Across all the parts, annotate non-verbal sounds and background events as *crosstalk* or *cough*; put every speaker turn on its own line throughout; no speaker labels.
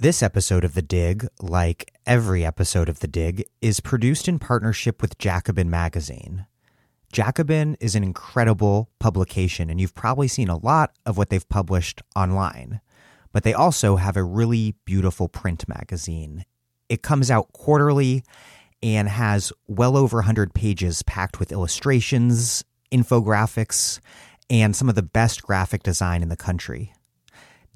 This episode of The Dig, like every episode of The Dig, is produced in partnership with Jacobin Magazine. Jacobin is an incredible publication, and you've probably seen a lot of what they've published online. But they also have a really beautiful print magazine. It comes out quarterly and has well over 100 pages packed with illustrations, infographics, and some of the best graphic design in the country.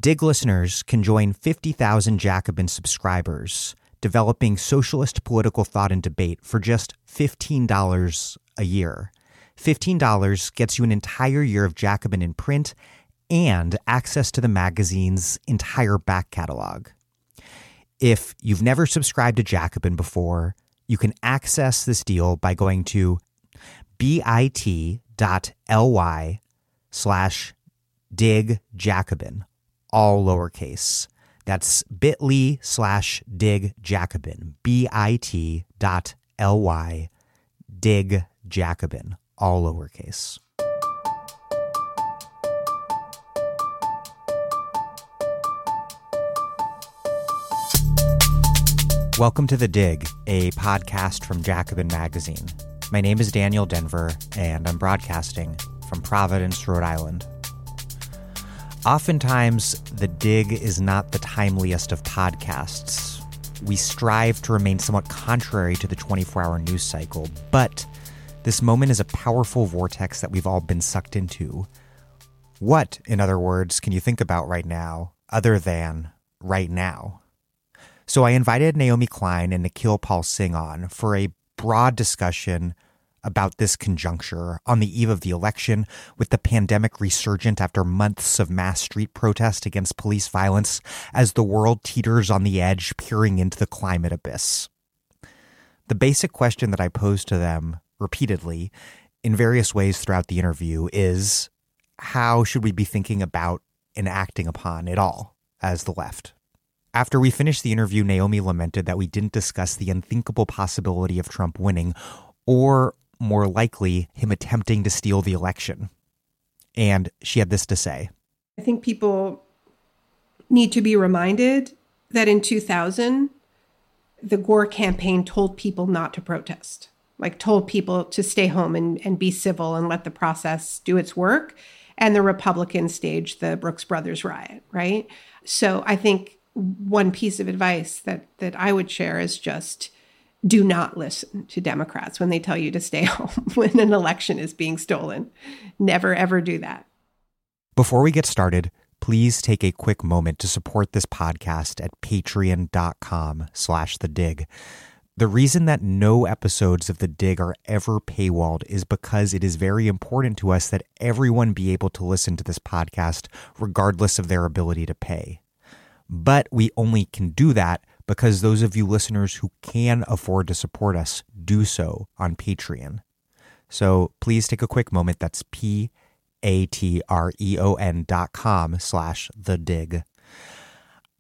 Dig listeners can join 50,000 Jacobin subscribers developing socialist political thought and debate for just $15 a year. $15 gets you an entire year of Jacobin in print and access to the magazine's entire back catalog. If you've never subscribed to Jacobin before, you can access this deal by going to bit.ly slash dig Jacobin all lowercase. That's bit.ly slash dig Jacobin, B-I-T dot L-Y, dig Jacobin, all lowercase. Welcome to The Dig, a podcast from Jacobin Magazine. My name is Daniel Denver, and I'm broadcasting from Providence, Rhode Island. Oftentimes, The Dig is not the timeliest of podcasts. We strive to remain somewhat contrary to the 24 hour news cycle, but this moment is a powerful vortex that we've all been sucked into. What, in other words, can you think about right now other than right now? So I invited Naomi Klein and Nikhil Pal Singh on for a broad discussion about this conjuncture on the eve of the election, with the pandemic resurgent after months of mass street protest against police violence as the world teeters on the edge, peering into the climate abyss. The basic question that I posed to them repeatedly in various ways throughout the interview is how should we be thinking about and acting upon it all as the left? After we finished the interview, Naomi lamented that we didn't discuss the unthinkable possibility of Trump winning or more likely him attempting to steal the election. And she had this to say
I think people need to be reminded that in 2000, the Gore campaign told people not to protest, like told people to stay home and, and be civil and let the process do its work. And the Republicans staged the Brooks Brothers riot, right? So I think one piece of advice that that I would share is just do not listen to Democrats when they tell you to stay *laughs* home when an election is being stolen. Never, ever do that.
Before we get started, please take a quick moment to support this podcast at patreon.com slash the dig. The reason that no episodes of The Dig are ever paywalled is because it is very important to us that everyone be able to listen to this podcast regardless of their ability to pay. But we only can do that because those of you listeners who can afford to support us do so on Patreon. So please take a quick moment. That's P A T R E O N dot com slash the dig.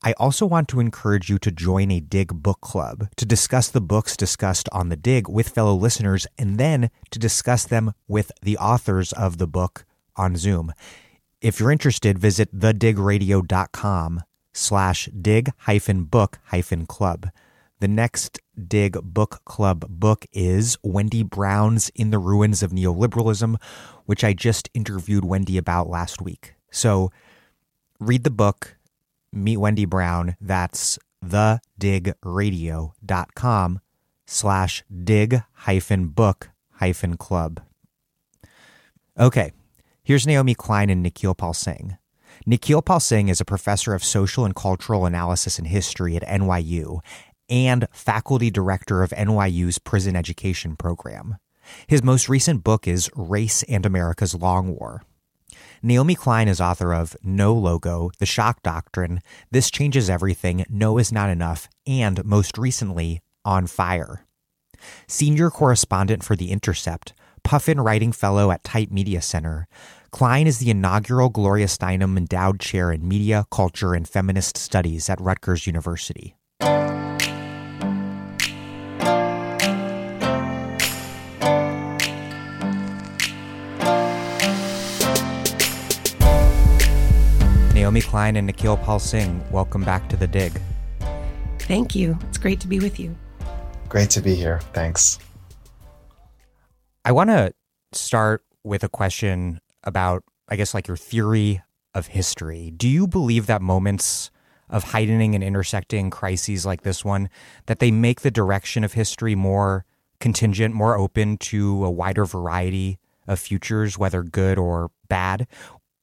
I also want to encourage you to join a Dig book club to discuss the books discussed on the Dig with fellow listeners and then to discuss them with the authors of the book on Zoom. If you're interested, visit thedigradio.com slash dig hyphen book hyphen club. The next Dig Book Club book is Wendy Brown's In the Ruins of Neoliberalism, which I just interviewed Wendy about last week. So read the book, meet Wendy Brown. That's thedigradio.com slash dig hyphen book hyphen club. Okay, here's Naomi Klein and Nikhil Pal Singh. Nikhil Pal Singh is a professor of social and cultural analysis and history at NYU and faculty director of NYU's prison education program. His most recent book is Race and America's Long War. Naomi Klein is author of No Logo, The Shock Doctrine, This Changes Everything, No is Not Enough, and most recently, On Fire. Senior correspondent for The Intercept, Puffin Writing Fellow at Type Media Center, Klein is the inaugural Gloria Steinem Endowed Chair in Media, Culture, and Feminist Studies at Rutgers University. Naomi Klein and Nikhil Pal Singh, welcome back to The Dig.
Thank you. It's great to be with you.
Great to be here. Thanks.
I want to start with a question about, I guess, like your theory of history. Do you believe that moments of heightening and intersecting crises like this one, that they make the direction of history more contingent, more open to a wider variety of futures, whether good or bad?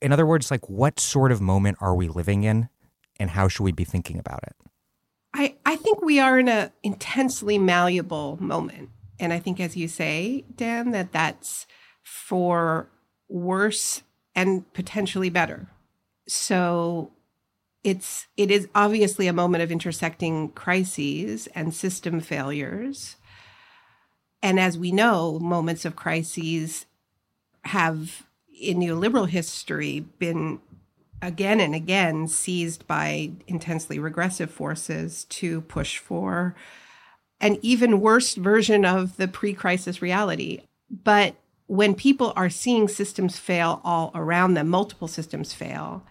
In other words, like what sort of moment are we living in and how should we be thinking about it?
I, I think we are in an intensely malleable moment. And I think, as you say, Dan, that that's for worse and potentially better. So it's it is obviously a moment of intersecting crises and system failures. And as we know, moments of crises have in neoliberal history been again and again seized by intensely regressive forces to push for an even worse version of the pre crisis reality. But when people are seeing systems fail all around them, multiple systems fail,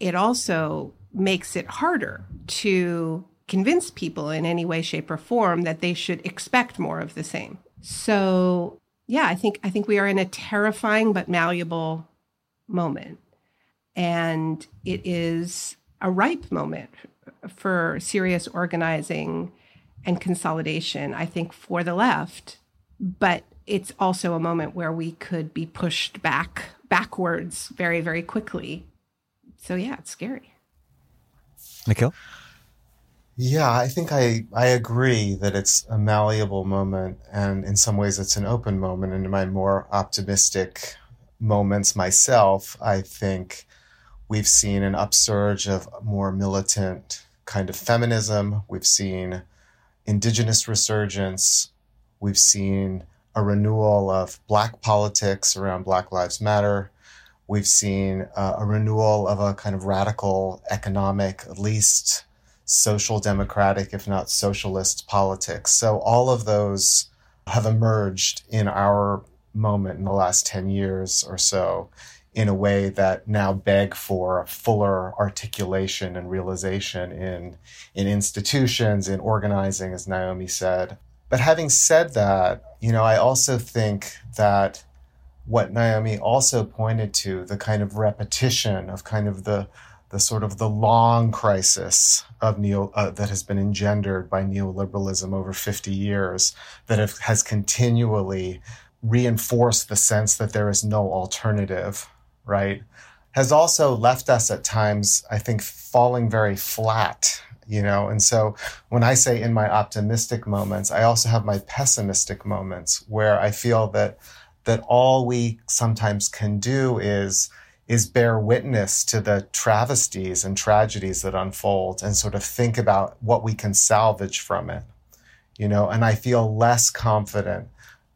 it also makes it harder to convince people in any way shape or form that they should expect more of the same. So yeah i think i think we are in a terrifying but malleable moment. And it is a ripe moment for serious organizing and consolidation i think for the left. But it's also a moment where we could be pushed back backwards very very quickly so yeah it's scary
Nikhil?
Yeah, I think I, I agree that it's a malleable moment, and in some ways it's an open moment. And in my more optimistic moments myself, I think we've seen an upsurge of more militant kind of feminism. We've seen indigenous resurgence. We've seen a renewal of black politics around Black Lives Matter. We've seen uh, a renewal of a kind of radical economic, at least social democratic, if not socialist politics. So all of those have emerged in our moment in the last 10 years or so in a way that now beg for a fuller articulation and realization in, in institutions, in organizing, as Naomi said. But having said that, you know, I also think that what Naomi also pointed to, the kind of repetition of kind of the the sort of the long crisis of neo uh, that has been engendered by neoliberalism over 50 years that have, has continually reinforced the sense that there is no alternative right has also left us at times i think falling very flat you know? And so when i say in my optimistic moments i also have my pessimistic moments where i feel that that all we sometimes can do is is bear witness to the travesties and tragedies that unfold and sort of think about what we can salvage from it you know? And i feel less confident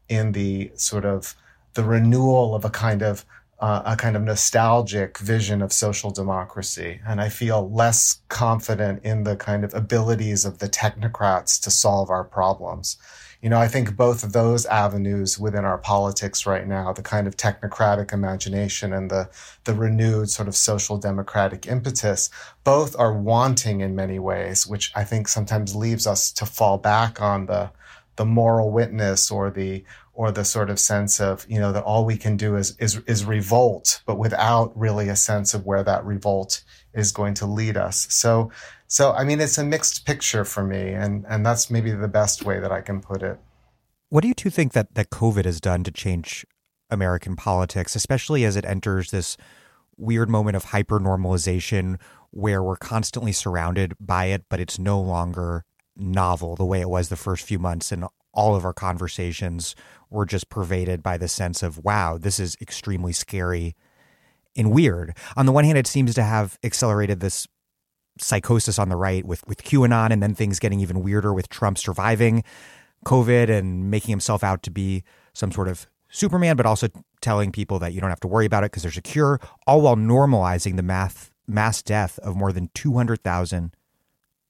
in the sort of the renewal of a kind of uh, a kind of nostalgic vision of social democracy. And i feel less confident in the kind of abilities of the technocrats to solve our problems. You know, I think both of those avenues within our politics right now, the kind of technocratic imagination and the, the renewed sort of social democratic impetus, both are wanting in many ways, which I think sometimes leaves us to fall back on the, the moral witness or the, or the sort of sense of, you know, that all we can do is, is, is revolt, but without really a sense of where that revolt is going to lead us. So so, I mean, it's a mixed picture for me, and, and that's maybe the best way that I can put it.
What do you two think that, that COVID has done to change American politics, especially as it enters this weird moment of hyper normalization where we're constantly surrounded by it, but it's no longer novel the way it was the first few months and all of our conversations were just pervaded by the sense of wow this is extremely scary and weird on the one hand it seems to have accelerated this psychosis on the right with with QAnon, and then things getting even weirder with Trump surviving COVID and making himself out to be some sort of Superman, but also telling people that you don't have to worry about it because there's a cure, all while normalizing the math, mass death of more than 200,000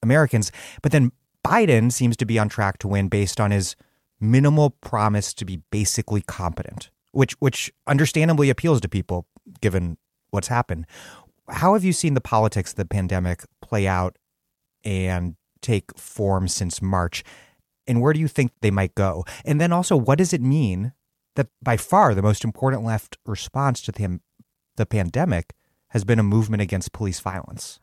Americans. But then Biden seems to be on track to win based on his minimal promise to be basically competent, which which understandably appeals to people given what's happened how have you seen the politics of the pandemic play out and take form since March? And where do you think they might go? And then also, what does it mean that by far the most important left response to the, the pandemic has been a movement against police violence?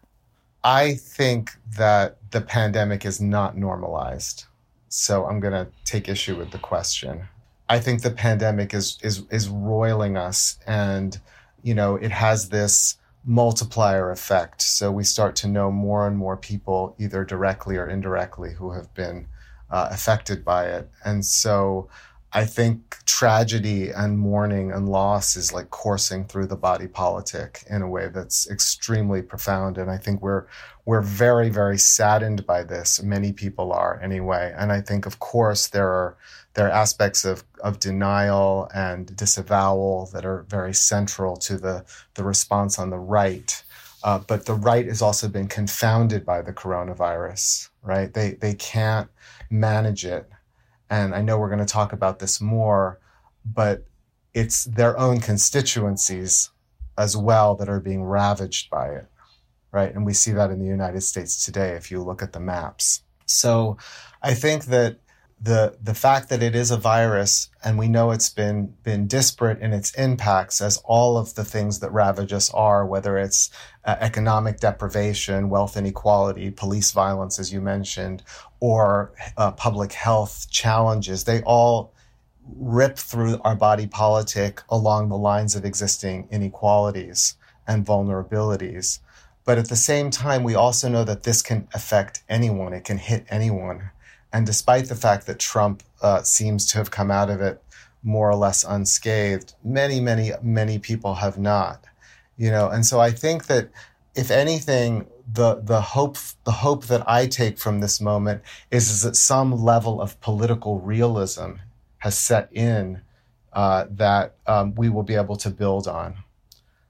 I think that the pandemic is not normalized. So I'm going to take issue with the question. I think the pandemic is is is roiling us and you know, it has this multiplier effect. So we start to know more and more people either directly or indirectly who have been uh, affected by it. And so I think tragedy and mourning and loss is like coursing through the body politic in a way that's extremely profound. And I think we're we're very, very saddened by this. Many people are anyway. And I think of course there are there are aspects of, of denial and disavowal that are very central to the, the response on the right. Uh, but the right has also been confounded by the coronavirus, right? They, they can't manage it and I know we're going to talk about this more, but it's their own constituencies as well that are being ravaged by it, right? And we see that in the United States today if you look at the maps. So I think that the the fact that it is a virus and we know it's been been disparate in its impacts as all of the things that ravage us are whether it's uh, economic deprivation wealth inequality police violence as you mentioned or uh, public health challenges. They all rip through our body politic along the lines of existing inequalities and vulnerabilities. But at the same time we also know that this can affect anyone. It can hit anyone. And despite the fact that Trump uh, seems to have come out of it more or less unscathed, many, many, many people have not. You know, and so I think that if anything, the the hope the hope that I take from this moment is, is that some level of political realism has set in uh, that um, we will be able to build on.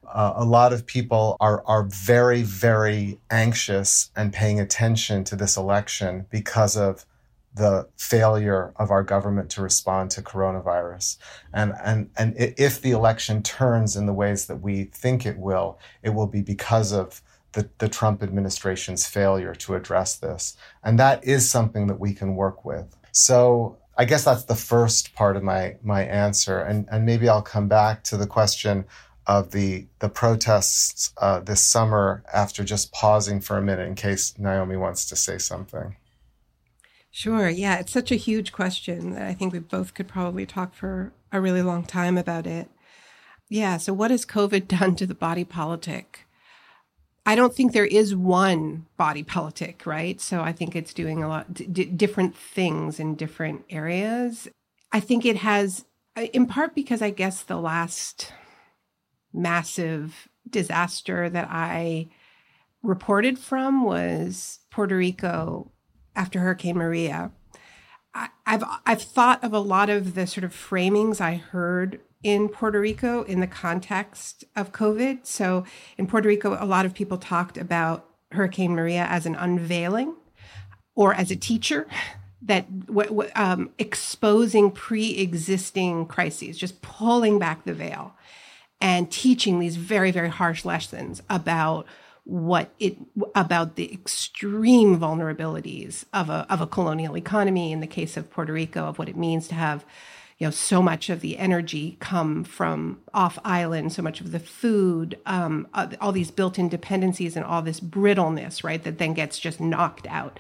Uh, a lot of people are are very very anxious and paying attention to this election because of the failure of our government to respond to coronavirus. And, and, and if the election turns in the ways that we think it will, it will be because of the, the Trump administration's failure to address this. And that is something that we can work with. So I guess that's the first part of my, my answer. And, and maybe I'll come back to the question of the, the protests uh, this summer after just pausing for a minute in case Naomi wants to say something.
Sure. Yeah. It's such a huge question that I think we both could probably talk for a really long time about it. Yeah. So, what has COVID *laughs* done to the body politic? I don't think there is one body politic, right? So, I think it's doing a lot d- different things in different areas. I think it has, uh, in part because I guess the last massive disaster that I reported from was Puerto Rico after Hurricane Maria. I, have I've thought of a lot of the sort of framings I heard in Puerto Rico in the context of COVID. So in Puerto Rico, a lot of people talked about Hurricane Maria as an unveiling or as a teacher that um, exposing pre-existing crises, just pulling back the veil and teaching these very very harsh lessons about what it about the extreme vulnerabilities of a of a colonial economy in the case of Puerto Rico of what it means to have you know so much of the energy come from off island so much of the food um, uh, all these built-in dependencies and all this brittleness right that then gets just knocked out.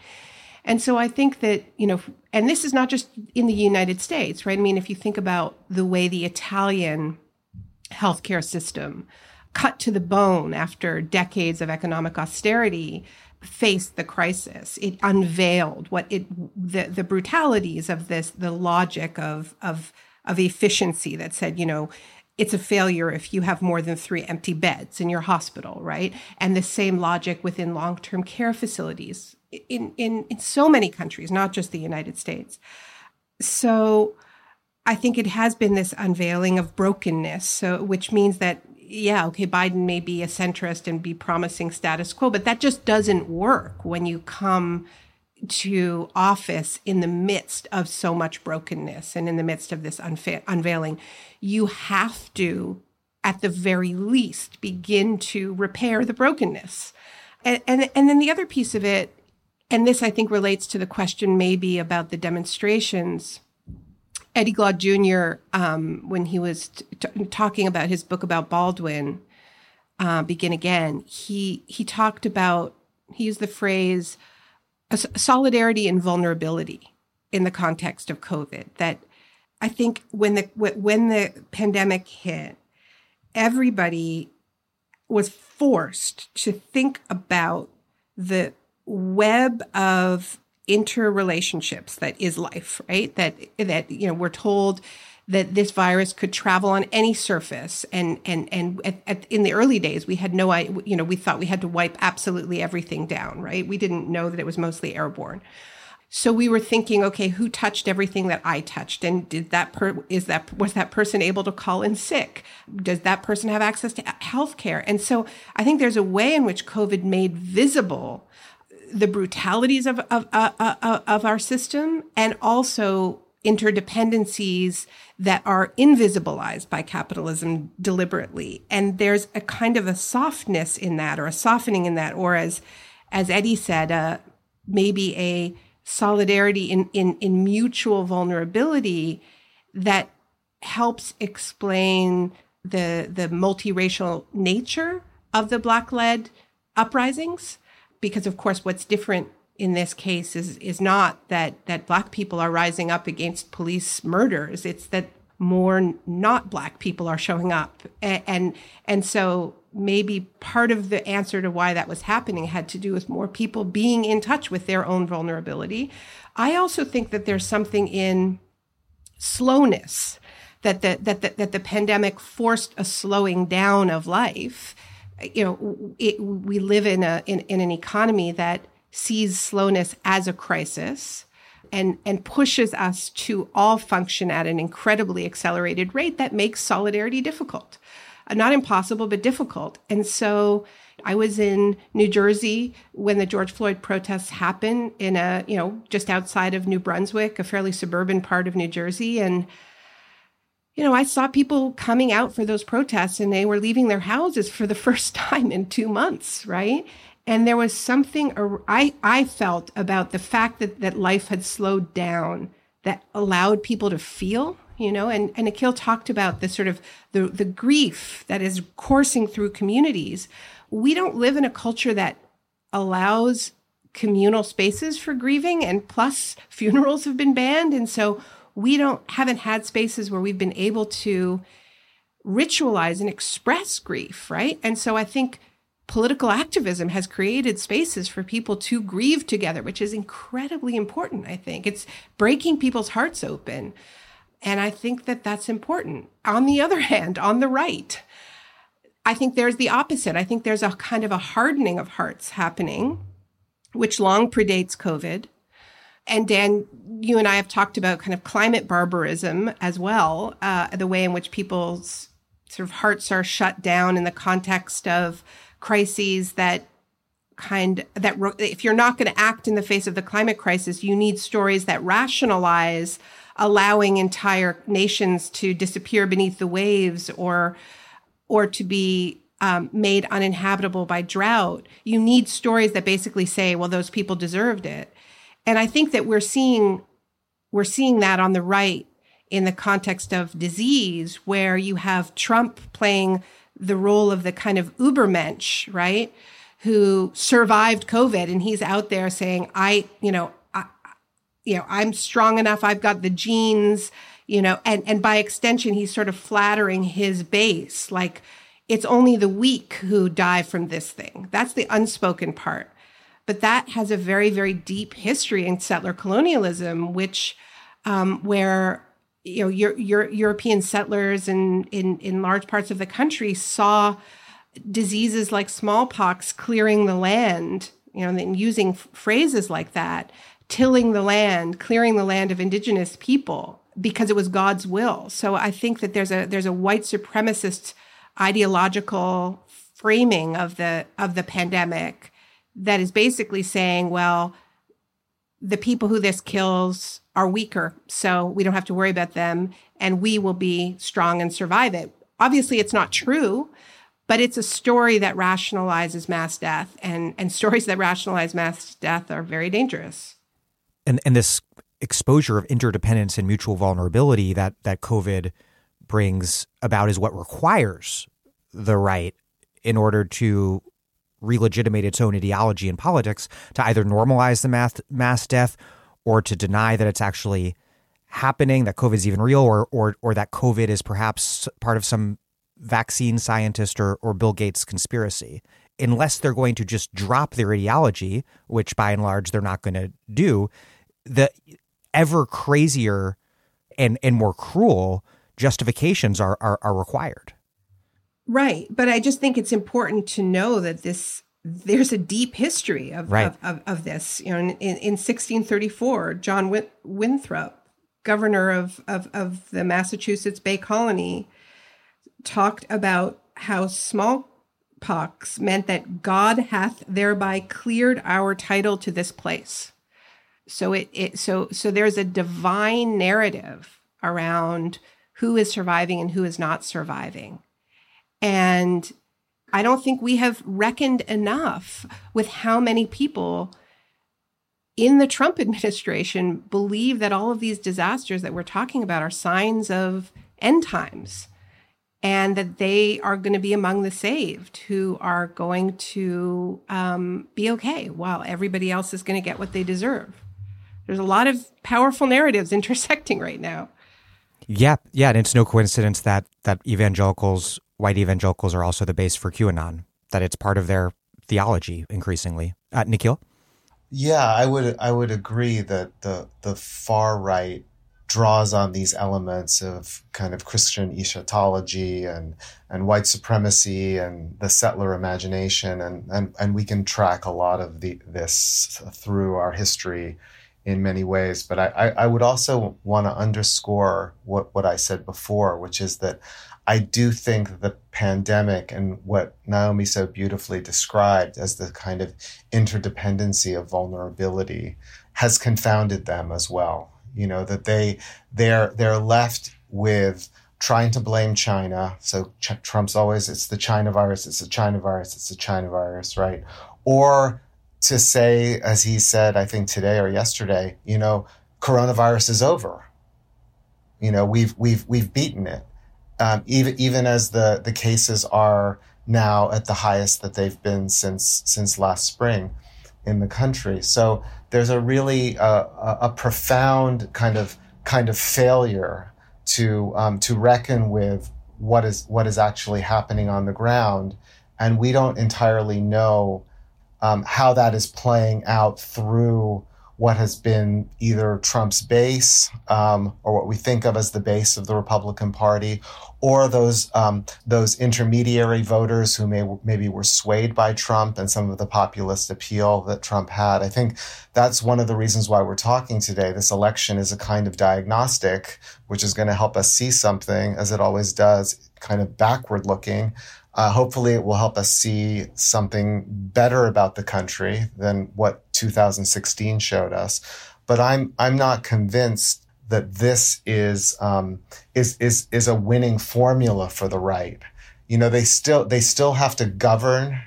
And so i think that you know and this is not just in the united states right? I mean if you think about the way the italian healthcare system cut to the bone after decades of economic austerity faced the crisis. It unveiled what it the, the brutalities of this, the logic of of of efficiency that said, you know, it's a failure if you have more than three empty beds in your hospital, right? And the same logic within long-term care facilities in in, in so many countries, not just the United States. So I think it has been this unveiling of brokenness, so which means that yeah, okay, Biden may be a centrist and be promising status quo, but that just doesn't work when you come to office in the midst of so much brokenness and in the midst of this unfa- unveiling. You have to, at the very least, begin to repair the brokenness. And, and, and then the other piece of it, and this I think relates to the question maybe about the demonstrations. Eddie Glaude Jr., um, when he was t- talking about his book about Baldwin, uh, Begin Again, he he talked about he used the phrase solidarity and vulnerability in the context of COVID. That I think when the when the pandemic hit, everybody was forced to think about the web of interrelationships that is life, right? That that you know we're told that this virus could travel on any surface and and and at, at, in the early days we had no you know we thought we had to wipe absolutely everything down right? We didn't know that it was mostly airborne. So we were thinking okay who touched everything that i touched? And did that per is that was that person able to call in sick? Does that person have access to health care and so i think there's a way in which covid made visible the brutalities of of, uh, uh, of our system and also interdependencies that are invisibilized by capitalism deliberately. And there's a kind of a softness in that or a softening in that, or as, as Eddie said, uh, maybe a solidarity in, in, in mutual vulnerability that helps explain the, the multiracial nature of the Black led uprisings. Because, of course, what's different in this case is is not that that black people are rising up against police murders. It's that more not black people are showing up. And, and and, so maybe part of the answer to why that was happening had to do with more people being in touch with their own vulnerability. I also think that there's something in slowness that the, that the, that the pandemic forced a slowing down of life you know it, we live in a in, in an economy that sees slowness as a crisis and, and pushes us to all function at an incredibly accelerated rate that makes solidarity difficult. Uh, not impossible, but difficult. And so I was in New Jersey when the George Floyd protests happened in a, you know, just outside of New Brunswick, a fairly suburban part of New Jersey. And, you know, I saw people coming out for those protests and they were leaving their houses for the *laughs* first time in two months, right? And there was something I, I felt about the fact that, that life had slowed down that allowed people to feel, you know, and, and Nikhil talked about the sort of the, the grief that is coursing through communities. We don't live in a culture that allows communal spaces for grieving and plus *laughs* funerals have been banned. And so we don't haven't had spaces where we've been able to ritualize and express grief, right? And so I think political activism has created spaces for people to grieve together, which is incredibly important, I think. It's breaking people's hearts open. And I think that that's important. On the other *laughs* hand, on the right, I think there's the opposite. I think there's a kind of a hardening of hearts happening, which long predates COVID. And Dan, you and I have talked about kind of climate barbarism as well, uh, the way in which people's sort of hearts are shut down in the context of crises that kind that if you're not going to act in the face of the climate crisis you need stories that rationalize allowing entire nations to disappear beneath the waves or or to be um, made uninhabitable by drought. You need stories that basically say well those people deserved it and i think that we're seeing we're seeing that on the right in the context of disease where you have trump playing the role of the kind of ubermensch, right? Who survived COVID and he's out there saying, I, you know, I, you know, I'm strong enough. I've got the genes, you know, and, and by extension, he's sort of flattering his base. Like it's only the weak who die from this thing. That's the unspoken part. But that has a very, very deep history in settler colonialism, which, um, where you know, your, your European settlers in, in, in large parts of the country saw diseases like smallpox clearing the land, you know, and using phrases like that, tilling the land, clearing the land of indigenous people because it was God's will. So I think that there's a there's a white supremacist ideological framing of the of the pandemic that is basically saying, well, the people who this kills are weaker, so we don't have to worry about them, and we will be strong and survive it. Obviously, it's not true, but it's a story that rationalizes mass death and and *laughs* stories that rationalize mass death are very dangerous
and and this exposure of interdependence and mutual vulnerability that that covid brings about is what requires the right in order to re-legitimate its own ideology and politics to either normalize the mass mass death or to deny that it's actually happening that covid is even real or or or that covid is perhaps part of some vaccine scientist or, or Bill Gates conspiracy. Unless they're going to just drop their ideology, which by and large they're not going to do, the ever crazier and, and more cruel justifications are, are, are required.
Right. But I just think it's important to know that this there's a deep history of, right. of, of, of, this. You know, in, in 1634, John Winthrop, governor of, of, of the Massachusetts Bay Colony, talked about how smallpox meant that God hath thereby cleared our title to this place. So it, it so so there's a divine narrative around who is surviving and who is not surviving. And I don't think we have reckoned enough with how many people in the Trump *laughs* administration believe that all of these disasters that we're talking about are signs of end times and that they are going to be among the saved who are going to um, be okay while everybody else is going to get what they deserve. There's a lot of powerful narratives *laughs* intersecting right now.
Yeah, yeah, and it's no coincidence that that evangelicals, white evangelicals, are also the base for QAnon. That it's part of their theology increasingly. Uh, Nikhil.
Yeah, I would I would agree that the the far right draws on these elements of kind of Christian eschatology and and white supremacy and the settler imagination and and, and we can track a lot of the this through our history in many ways. But I, I would also want to underscore what, what I said before, which is that I do think the pandemic and what Naomi so beautifully described as the kind of interdependency of vulnerability has confounded them as well you know that they they're they're left with trying to blame China. So Ch- Trump's always it's the China virus, it's the China virus, it's the China virus, right? Or to say, as he said, I think today or yesterday, you know, coronavirus is over. You know, we've we've we've beaten it. Um, even even as the the cases are now at the highest that they've been since since last spring in the country. So there's a really uh, a profound kind of kind of failure to um, to reckon with what is what is actually happening on the ground, and we don't entirely know um, how that is playing out through what has been either Trump's base um, or what we think of as the base of the Republican Party, or those um, those intermediary voters who may maybe were swayed by Trump and some of the populist appeal that Trump had. I think that's one of the reasons why we're talking today. This election is a kind of diagnostic, which is going to help us see something, as it always does, kind of backward looking uh, hopefully, it will help us see something better about the country than what 2016 showed us. But I'm I'm not convinced that this is um, is is is a winning formula for the right. You know, they still they still have to govern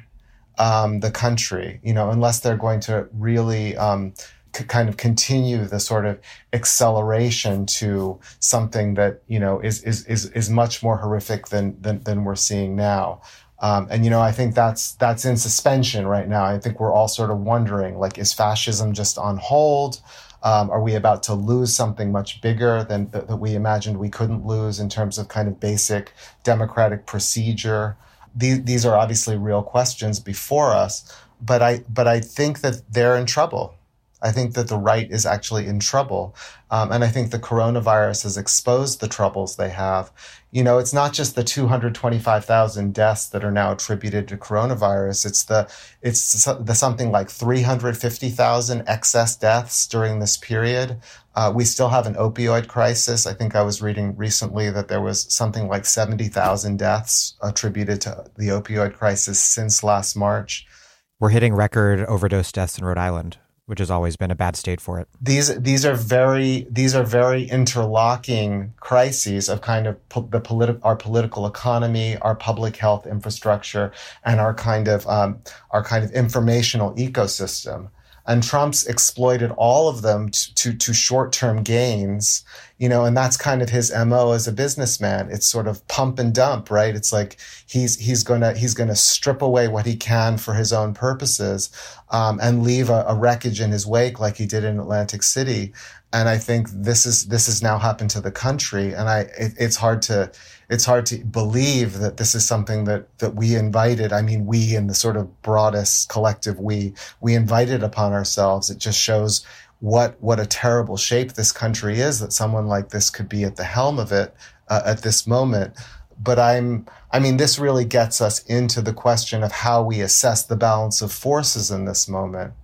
um, the country. You know, unless they're going to really um, kind of continue the sort of acceleration to something that you know is is is, is much more horrific than than, than we're seeing now. Um, and you know, I think that's that's in suspension right now. I think we're all sort of wondering, like, is fascism just on hold? Um, are we about to lose something much bigger than th- that we imagined we couldn't lose in terms of kind of basic democratic procedure? These these are obviously real questions before us, but I but I think that they're in trouble. I think that the right is actually in trouble. Um, and I think the coronavirus has exposed the troubles they have. You know, it's not just the 225,000 deaths that are now attributed to coronavirus. It's the, it's the something like 350,000 excess deaths during this period. Uh, we still have an opioid crisis. I think I was reading recently that there was something like 70,000 deaths attributed to the opioid crisis since last March.
We're hitting record overdose deaths in Rhode Island which has always been a bad state for it.
These these are very these are very interlocking crises of kind of po- the politi- our political economy, our public health infrastructure, and our kind of um, our kind of informational ecosystem and Trump's exploited all of them to, to, to short-term gains, you know, and that's kind of his MO as a businessman. It's sort of pump and dump, right? It's like he's, he's gonna, he's gonna strip away what he can for his own purposes, um, and leave a, a wreckage in his wake like he did in Atlantic City. And I think this is, this has now happened to the country. And I, it, it's hard to, it's hard to believe that this is something that that we invited. I mean, we in the sort of broadest collective we we invited upon ourselves. It just shows what what a terrible shape this country is that someone like this could be at the helm of it uh, at this moment. But I'm I mean, this really gets us into the question of how we assess the balance of forces in this moment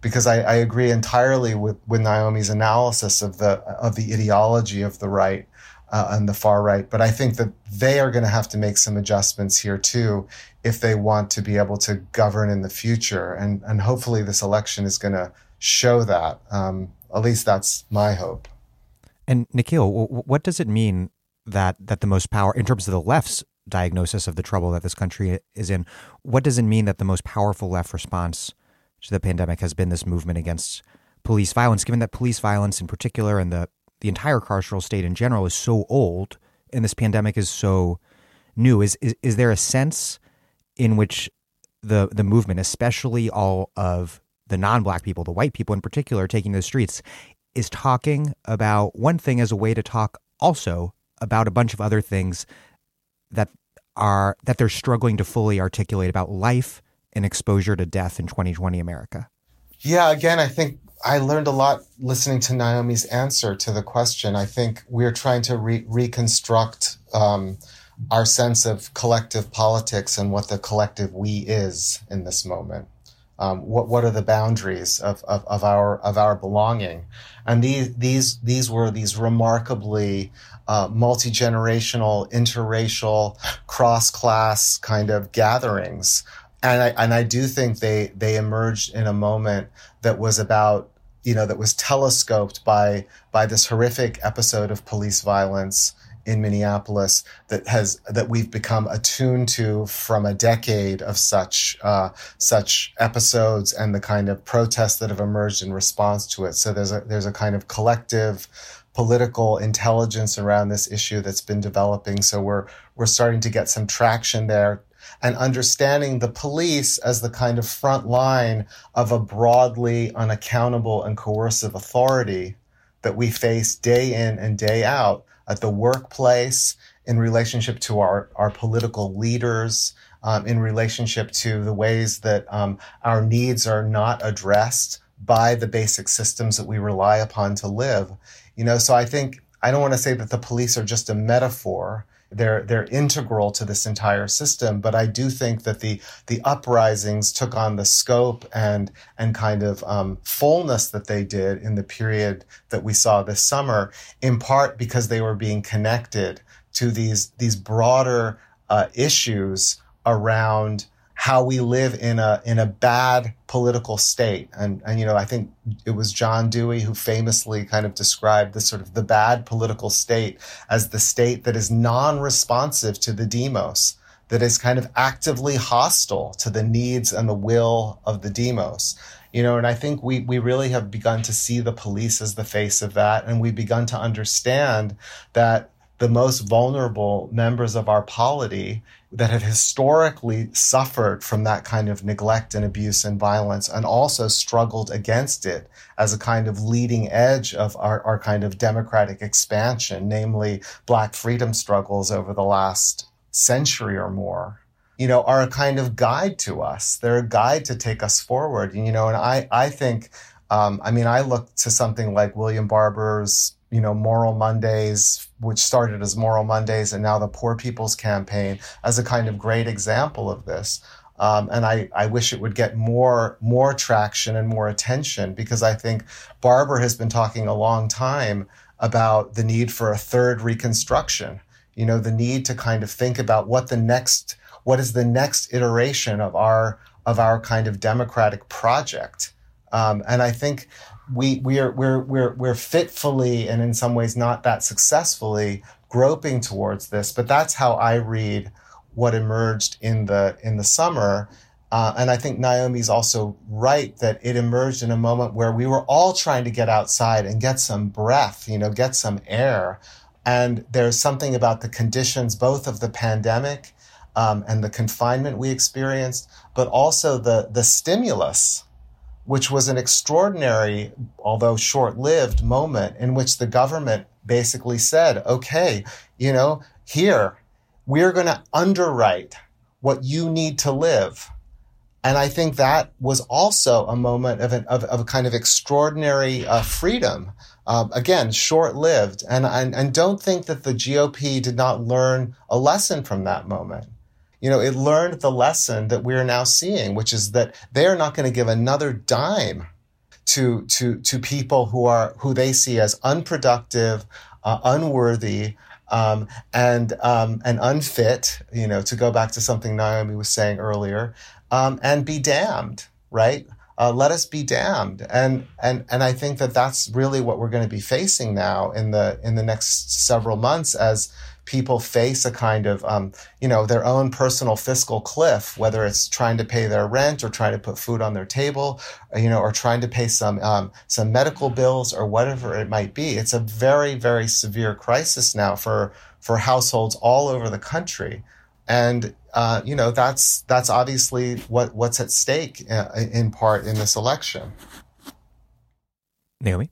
because I, I, agree entirely with, with Naomi's analysis of the of the ideology of the right uh, on the far right. But I think that they are going to have to make some adjustments here too if they want to be able to govern in the future. And and hopefully this election is going to show that. Um, at least that's my hope.
And Nikhil, what does it mean that that the most power, in terms of the left's diagnosis of the trouble that this country is in, what does it mean that the most powerful left response to the pandemic has been this movement against police violence? Given that police violence, in particular, and the the entire carceral state in general is so old and this pandemic is so new is is, is there a sense in which the the movement especially all of the non-black people the white people in particular taking the streets is talking about one thing as a way to talk also about a bunch of other things that are that they're struggling to fully articulate about life and exposure to death in 2020 America.
Yeah, again, I think I learned a lot listening to Naomi's answer to the question. I think we're trying to re- reconstruct um, our sense of collective politics and what the collective we is in this moment. Um, what what are the boundaries of, of, of our of our belonging? And these these these were these remarkably uh, multi generational, interracial, cross class kind of gatherings and I and I do think they they emerged in a moment that was about you know that was telescoped by by this horrific episode of police violence in Minneapolis that has that we've become attuned to from a decade of such uh, such episodes and the kind of protests that have emerged in response to it. So there's a there's a kind of collective political intelligence around this issue that's been developing. So we're we're starting to get some traction there and understanding the police as the kind of front line of a broadly unaccountable and coercive authority that we face day in and day out at the workplace, in relationship to our, our political leaders, um, in relationship to the ways that um, our needs are not addressed by the basic systems that we rely upon to live. You know, so I think I don't want to say that the police are just a metaphor they're they're integral to this entire system. But I do think that the the uprisings took on the scope and and kind of um, fullness that they did in the period that we saw this summer, in part because they were being connected to these these broader uh, issues around how we live in a in a bad political state. And and you know I think it was John Dewey who famously kind of described the sort of the bad political state as the state that is non-responsive to the demos that is kind of actively hostile to the needs and the will of the demos. You know and i think we we really have begun to see the police as the face of that. And we've begun to understand that the most vulnerable members of our polity that have historically suffered from that kind of neglect and abuse and violence and also struggled against it as a kind of leading edge of our, our kind of democratic expansion, namely black freedom struggles over the last century or more you know, are a kind of guide to us. They're a guide to take us forward. You know, and I, I think, um, I mean, I look to something like William Barber's you know, Moral Mondays, which started as Moral Mondays and now the Poor People's Campaign, as a kind of great example of this. Um, and I, I wish it would get more more traction and more attention because I think Barber has been talking a long time about the need for a third reconstruction. You know, the need to kind of think about what the next what is the next iteration of our of our kind of democratic project Um, and I think we we are we're we're we're fitfully and in some ways not that successfully groping towards this. But that's how I read what emerged in the in the summer. Uh, and I think Naomi's also right that it emerged in a moment where we were all trying to get outside and get some breath, you know, get some air. And there's something about the conditions, both of the pandemic um, and the confinement we experienced, but also the the stimulus which was an extraordinary, although short lived moment in which the government basically said, okay, you know, here, we're going to underwrite what you need to live. And I think that was also a moment of, an, of, of a kind of extraordinary uh, freedom. Uh, again, short lived. And, and, and don't think that the GOP did not learn a lesson from that moment you know, it learned the lesson that we're now seeing, which is that they are not going to give another dime to to to people who are who they see as unproductive, uh, unworthy, um, and um, and unfit. You know, to go back to something Naomi was saying earlier, um, and be damned, right? Uh, let us be damned, and and and I think that that's really what we're going to be facing now in the in the next several months as people face a kind of, um, you know, their own personal fiscal cliff, whether it's trying to pay their rent or trying to put food on their table, you know, or trying to pay some um, some medical bills or whatever it might be. It's a very very severe crisis now for for households all over the country, and uh, you know that's that's obviously what what's at stake uh, in part in this election.
Naomi,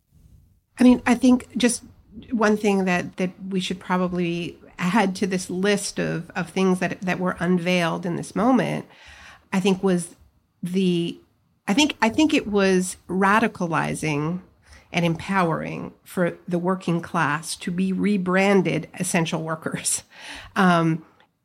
I mean, I think just one thing that that we should probably add to this list of, of things that, that were unveiled in this moment, I think was the, I think, I think it was radicalizing and empowering for the working class to be rebranded essential workers. Um,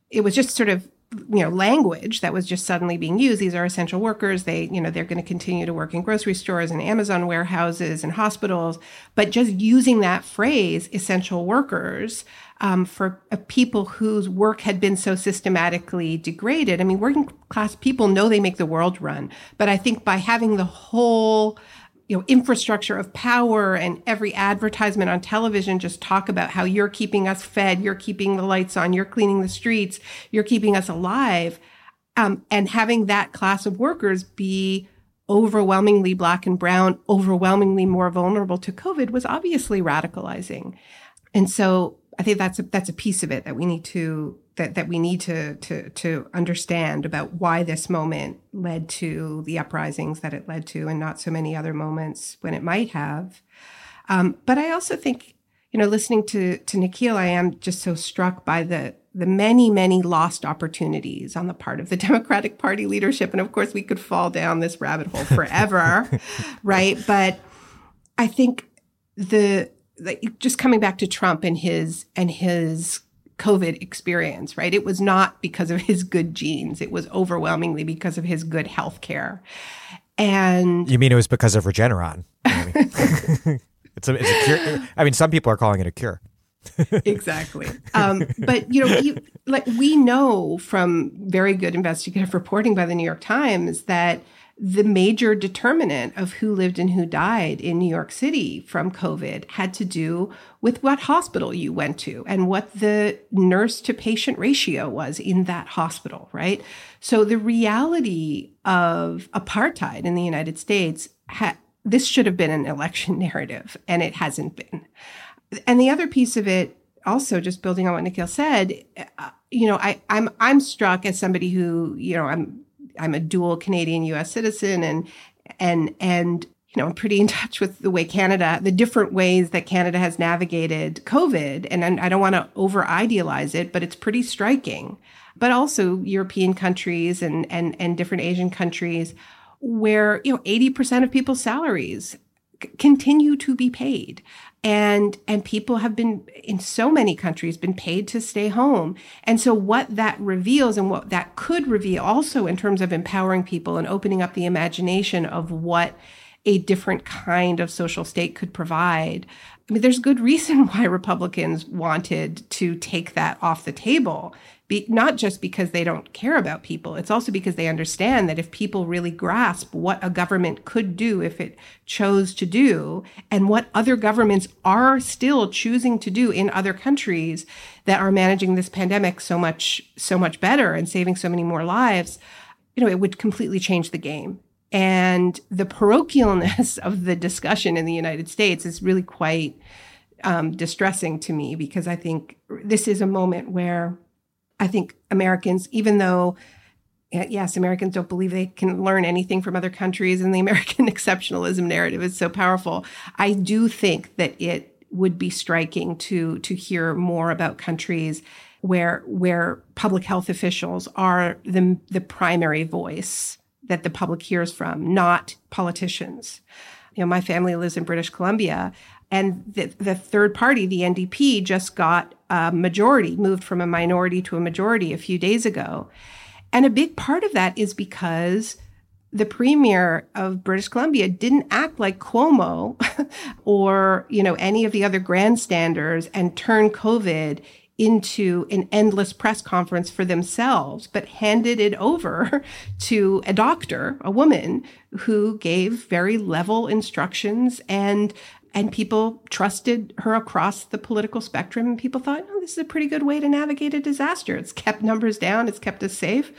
it was just sort of you know language that was just suddenly being used. These are essential workers. They you know they're going to continue to work in grocery stores and amazon warehouses and hospitals. But just using that phrase essential workers um, for uh, people whose work had been so systematically degraded. I mean working class people know they make the world run but i think by having the whole you know infrastructure of power and every advertisement on television just talk about how you're keeping us fed you're keeping the lights on you're cleaning the streets you're keeping us alive um, and having that class of workers be overwhelmingly black and brown overwhelmingly more vulnerable to covid was obviously radicalizing. And so i think that's a, that's a piece of it that we need to that that we need to to to understand about why this moment led to the uprisings that it led to, and not so many other moments when it might have. Um, but I also think, you know, listening to to Nikhil, I am just so struck by the the many many lost opportunities on the part of the *laughs* Democratic Party leadership, and of course, we could fall down this rabbit hole forever, *laughs* right? But I think the like just coming back to Trump and his and his COVID experience, right? It was not because of his good genes. It was overwhelmingly because of his good health care. And
you mean it was because of Regeneron? *laughs* it's a, it's a cure. I mean, some people are calling it a cure. *laughs*
exactly. Um, but you know, you, like we know from very good investigative reporting by the New York Times that the major determinant of who lived and who died in New York City from COVID had to do with what hospital you went to and what the nurse to patient ratio was in that hospital, right? So the reality of apartheid in the United States, ha- this should have been an election *laughs* narrative, and it hasn't been. And the other piece of it, also just building on what Nikhil said, uh, you know, I, I'm I'm struck as somebody who, you know, I'm I'm a dual Canadian US citizen and and and you know, I'm pretty in touch with the way Canada, the different ways that Canada has navigated COVID. And I don't want to over idealize it, but it's pretty striking. But also European countries and, and, and different Asian countries where, you know, 80% of people's salaries c- continue to be paid and and people have been in so many countries been paid to stay home and so what that reveals and what that could reveal also in terms of empowering people and opening up the imagination of what a different kind of social state could provide. I mean, there's good reason *laughs* why Republicans wanted to take that off the table. Be, not just because they don't care about people, it's also because they understand that if people really grasp what a government could do if it chose to do, and what other governments are still choosing to do in other countries that are managing this pandemic so much, so much better and saving so many more lives, you know, it would completely change the game. And the parochialness *laughs* of the discussion in the United States is really quite um, distressing to me because I think this is a moment where I think Americans, even though yes, Americans don't believe they can learn anything from other countries, and the American *laughs* exceptionalism narrative is so powerful. I do think that it would be striking to to hear more about countries where where public health officials are the the primary voice that the public hears from, not politicians. You know, my family lives in British Columbia, and the, the third party, the NDP, just got majority, moved from a minority to a majority a few days ago. And a big part of that is because the premier of British Columbia didn't act like Cuomo *laughs* or, you know, any of the other grandstanders and turn COVID into an endless press conference for themselves, but handed it over *laughs* to a doctor, a woman who gave very level instructions and and people trusted her across the political spectrum and people thought, oh, this is a pretty good way to navigate a disaster. It's kept numbers down, it's kept us safe.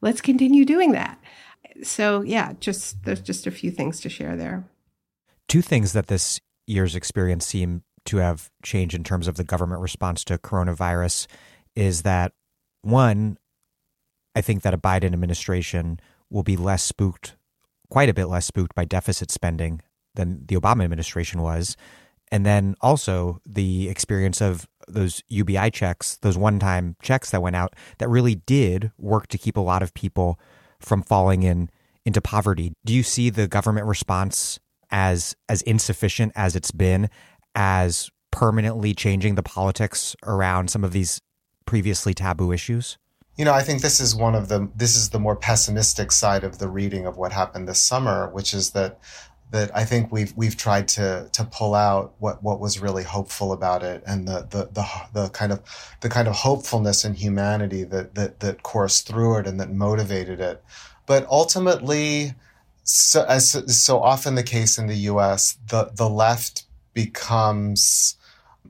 Let's continue doing that. So yeah, just there's just a few things to share there.
Two things that this year's experience seem to have changed in terms of the government response to coronavirus is that one, I think that a Biden administration will be less spooked, quite a bit less spooked by deficit spending than the Obama administration was. And then also the experience of those UBI checks, those one time checks that went out that really did work to keep a lot of people from falling in into poverty. Do you see the government response as as insufficient as it's been as permanently changing the politics around some of these previously taboo issues?
You know, I think this is one of the this is the more pessimistic side of the reading of what happened this summer, which is that that I think we've we've tried to to pull out what what was really hopeful about it and the the the, the kind of the kind of hopefulness and humanity that that that coursed through it and that motivated it. But ultimately, so, as so often the case in the U.S., the the left becomes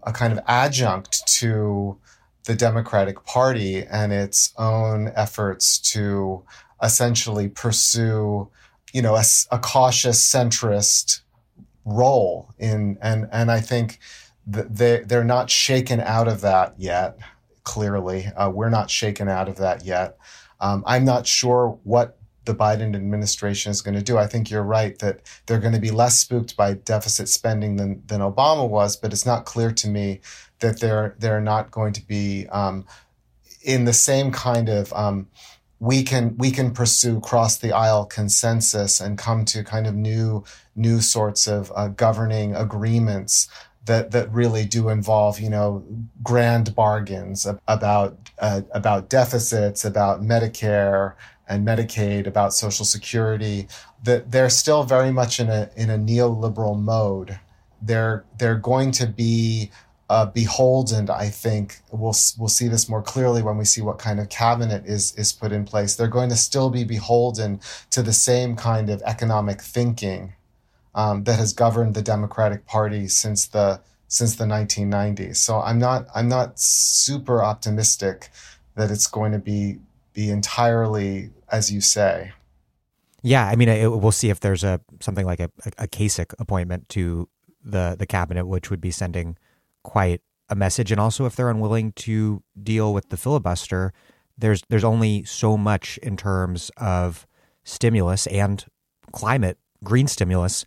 a kind of adjunct to the Democratic Party and its own efforts to essentially pursue, you know, a, a cautious centrist role in, and and I think they they're not shaken out of that yet. Clearly, uh, we're not shaken out of that yet. Um, I'm not sure what the Biden administration is going to do. I think you're right that they're going to be less spooked by deficit spending than than Obama was, but it's not clear to me that they're they're not going to be um, in the same kind of um, we can we can pursue cross the aisle consensus and come to kind of new new sorts of uh, governing agreements that that really do involve you know grand bargains about uh, about deficits about Medicare and Medicaid, about Social Security, that they're still very much in a in a neoliberal mode. They're they're going to be uh, beholden. I think we'll we'll see this more clearly when we see what kind of cabinet is is put in place. They're going to still be beholden to the same kind of economic thinking um, that has governed the Democratic Party since the since the 1990s. So I'm not I'm not super optimistic that it's going to be be entirely as you say.
Yeah, I mean, it, we'll see if there's a something like a, a Kasich appointment to the the cabinet, which would be sending quite a message, and also if they're unwilling to deal with the filibuster, there's there's only so much in terms of stimulus and climate green stimulus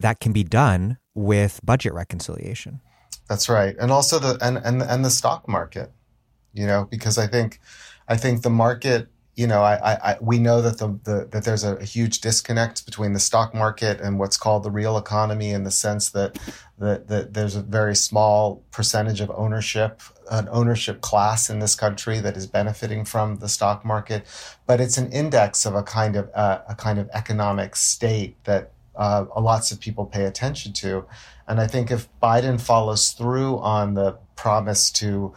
that can be done with budget reconciliation.
That's right, and also the and and and the stock market, you know, because I think I think the market you know, I, I, we know that the, the that there's a, a, huge disconnect between the stock market and what's called the real economy, in the sense that that, that there's a very small percentage of ownership, an ownership class in this country that is benefiting from the stock market, but it's an index of a kind of uh, a kind of economic state that uh, lots of people pay attention to. And I think if Biden follows through on the promise to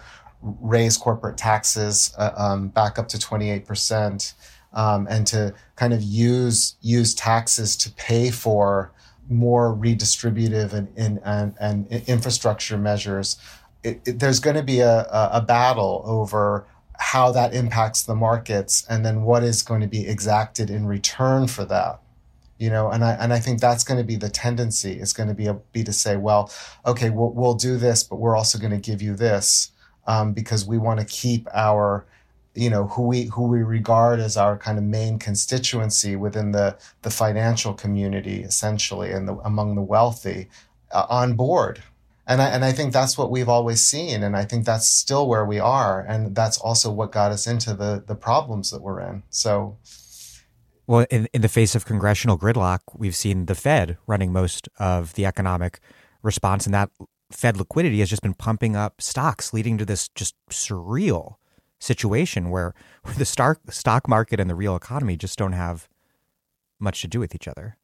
raise corporate taxes uh, um, back up to 28%, um, and to kind of use use taxes to pay for more redistributive and, and, and, and infrastructure measures, it, it, there's going to be a, a battle over how that impacts the markets and then what is going to be exacted in return for that you know? And i and i think that's going to be the tendency. Is going to be a, be to say well okay we'll, we'll do this but we're also going to give you this um, because we want to keep our you know who we who we regard as our kind of main constituency within the the financial community essentially and the, among the wealthy uh, on board. And I, and I think that's what we've always seen and I think that's still where we are and that's also what got us into the the problems that we're in. So
well in in the face of congressional gridlock we've seen the Fed running most of the economic response and that Fed liquidity has just been pumping up stocks leading to this just surreal situation where, *laughs* the stock stock market and the real economy just don't have much to do with each other.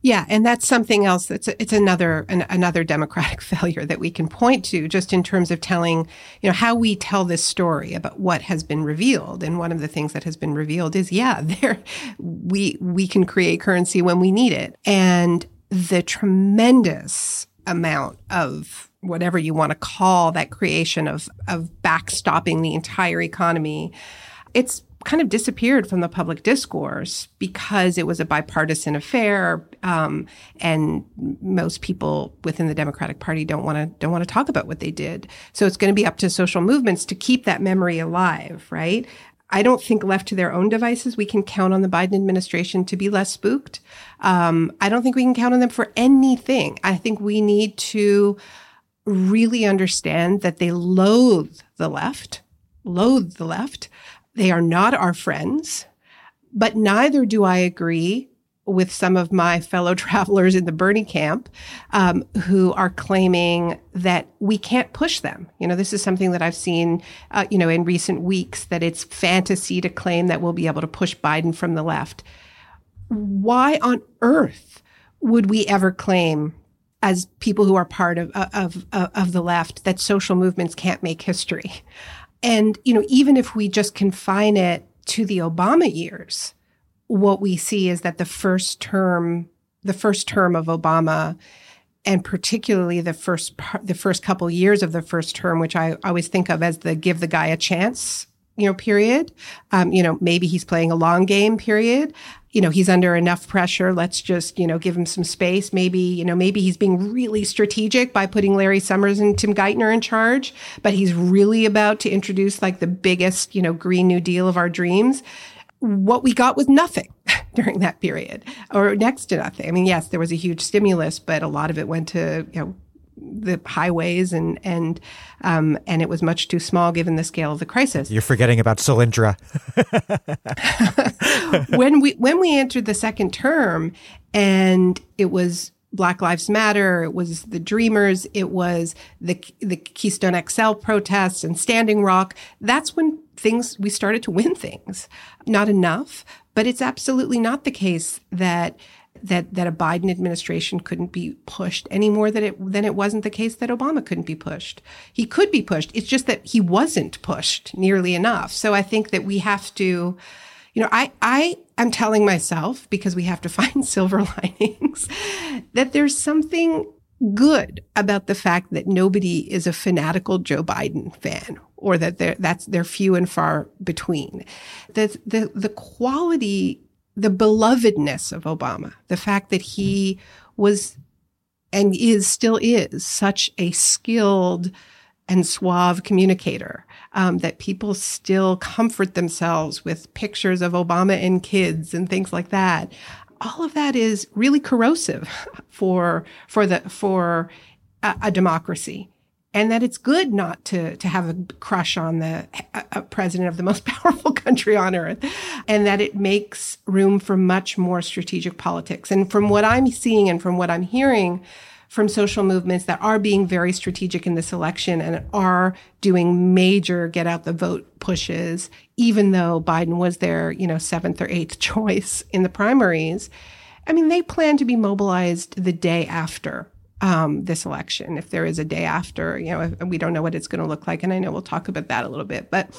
Yeah, and that's something else. That's it's another an, another democratic *laughs* failure that we can point to, just in terms of telling, you know, how we tell this story about what has been revealed. And one of the things that has been revealed is, yeah, *laughs* there we we can create currency when we need it, and the tremendous amount of whatever you want to call that creation of of backstopping the entire economy, it's kind of disappeared from the public discourse because it was a bipartisan affair, um, and most people within the Democratic Party don't want to don't want to talk about what they did. So it's going to be up to social movements to keep that memory alive, right? I don't think left to their own devices, we can count on the Biden administration to be less spooked. Um, I don't think we can count on them for anything. I think we need to really understand that they loathe the left, loathe the left. They are not our friends, but neither do I agree with some of my fellow *laughs* travelers in the Bernie camp um, who are claiming that we can't push them. You know, this is something that I've seen, uh, you know, in recent weeks that it's fantasy to claim that we'll be able to push Biden from the left. Why on earth would we ever claim as people who are part of, of, of, of the left that social movements can't make history. And, you know, even if we just confine it to the Obama years, what we see is that the first term, the first term of Obama, and particularly the first the first couple years of the first term, which I always think of as the give the guy a chance, you know, period. Um, you know, maybe he's playing a long game period you know, he's under enough pressure. Let's just, you know, give him some space. Maybe, you know, maybe he's being really strategic by putting Larry Summers and Tim Geithner in charge, but he's really about to introduce like the biggest, you know, Green New Deal of our dreams. What we got was nothing *laughs* during that period or next to nothing. I mean, yes, there was a huge stimulus, but a lot of it went to, you know, the highways and and um, and it was much too small given the scale of the crisis.
You're forgetting about Solyndra. *laughs*
when we when we entered the second term, and it was Black Lives Matter, it was the Dreamers, it was the the Keystone XL protests and Standing Rock. That's when things we started to win things. Not enough, but it's absolutely not the case that that that a Biden administration couldn't be pushed any more than it than it wasn't the case that Obama couldn't be pushed. He could be pushed. It's just that he wasn't pushed nearly enough. So I think that we have to, you know, I I am telling myself because we have to *laughs* find silver *laughs* linings that there's something good about the fact that nobody is a fanatical Joe Biden fan or that they're, that's they're few and far between. The, the, the quality the belovedness of Obama, the fact that he was and is still is such a skilled and suave communicator um, that people still comfort themselves with pictures of Obama and kids and things like that. All of that is really corrosive for for the for a, a democracy and that it's good not to to have a crush on the president of the most *laughs* powerful country on earth and that it makes room for much more strategic politics. And from what i'm seeing and from what i'm hearing from social movements that are being very strategic in this election and are doing major get out the vote pushes even though biden was their you know seventh or eighth *laughs* choice in the primaries I mean, they plan to be mobilized the day after um, this election, if there is a day after. You know, we don't know what it's going to look like, and I know we'll talk about that a little bit. But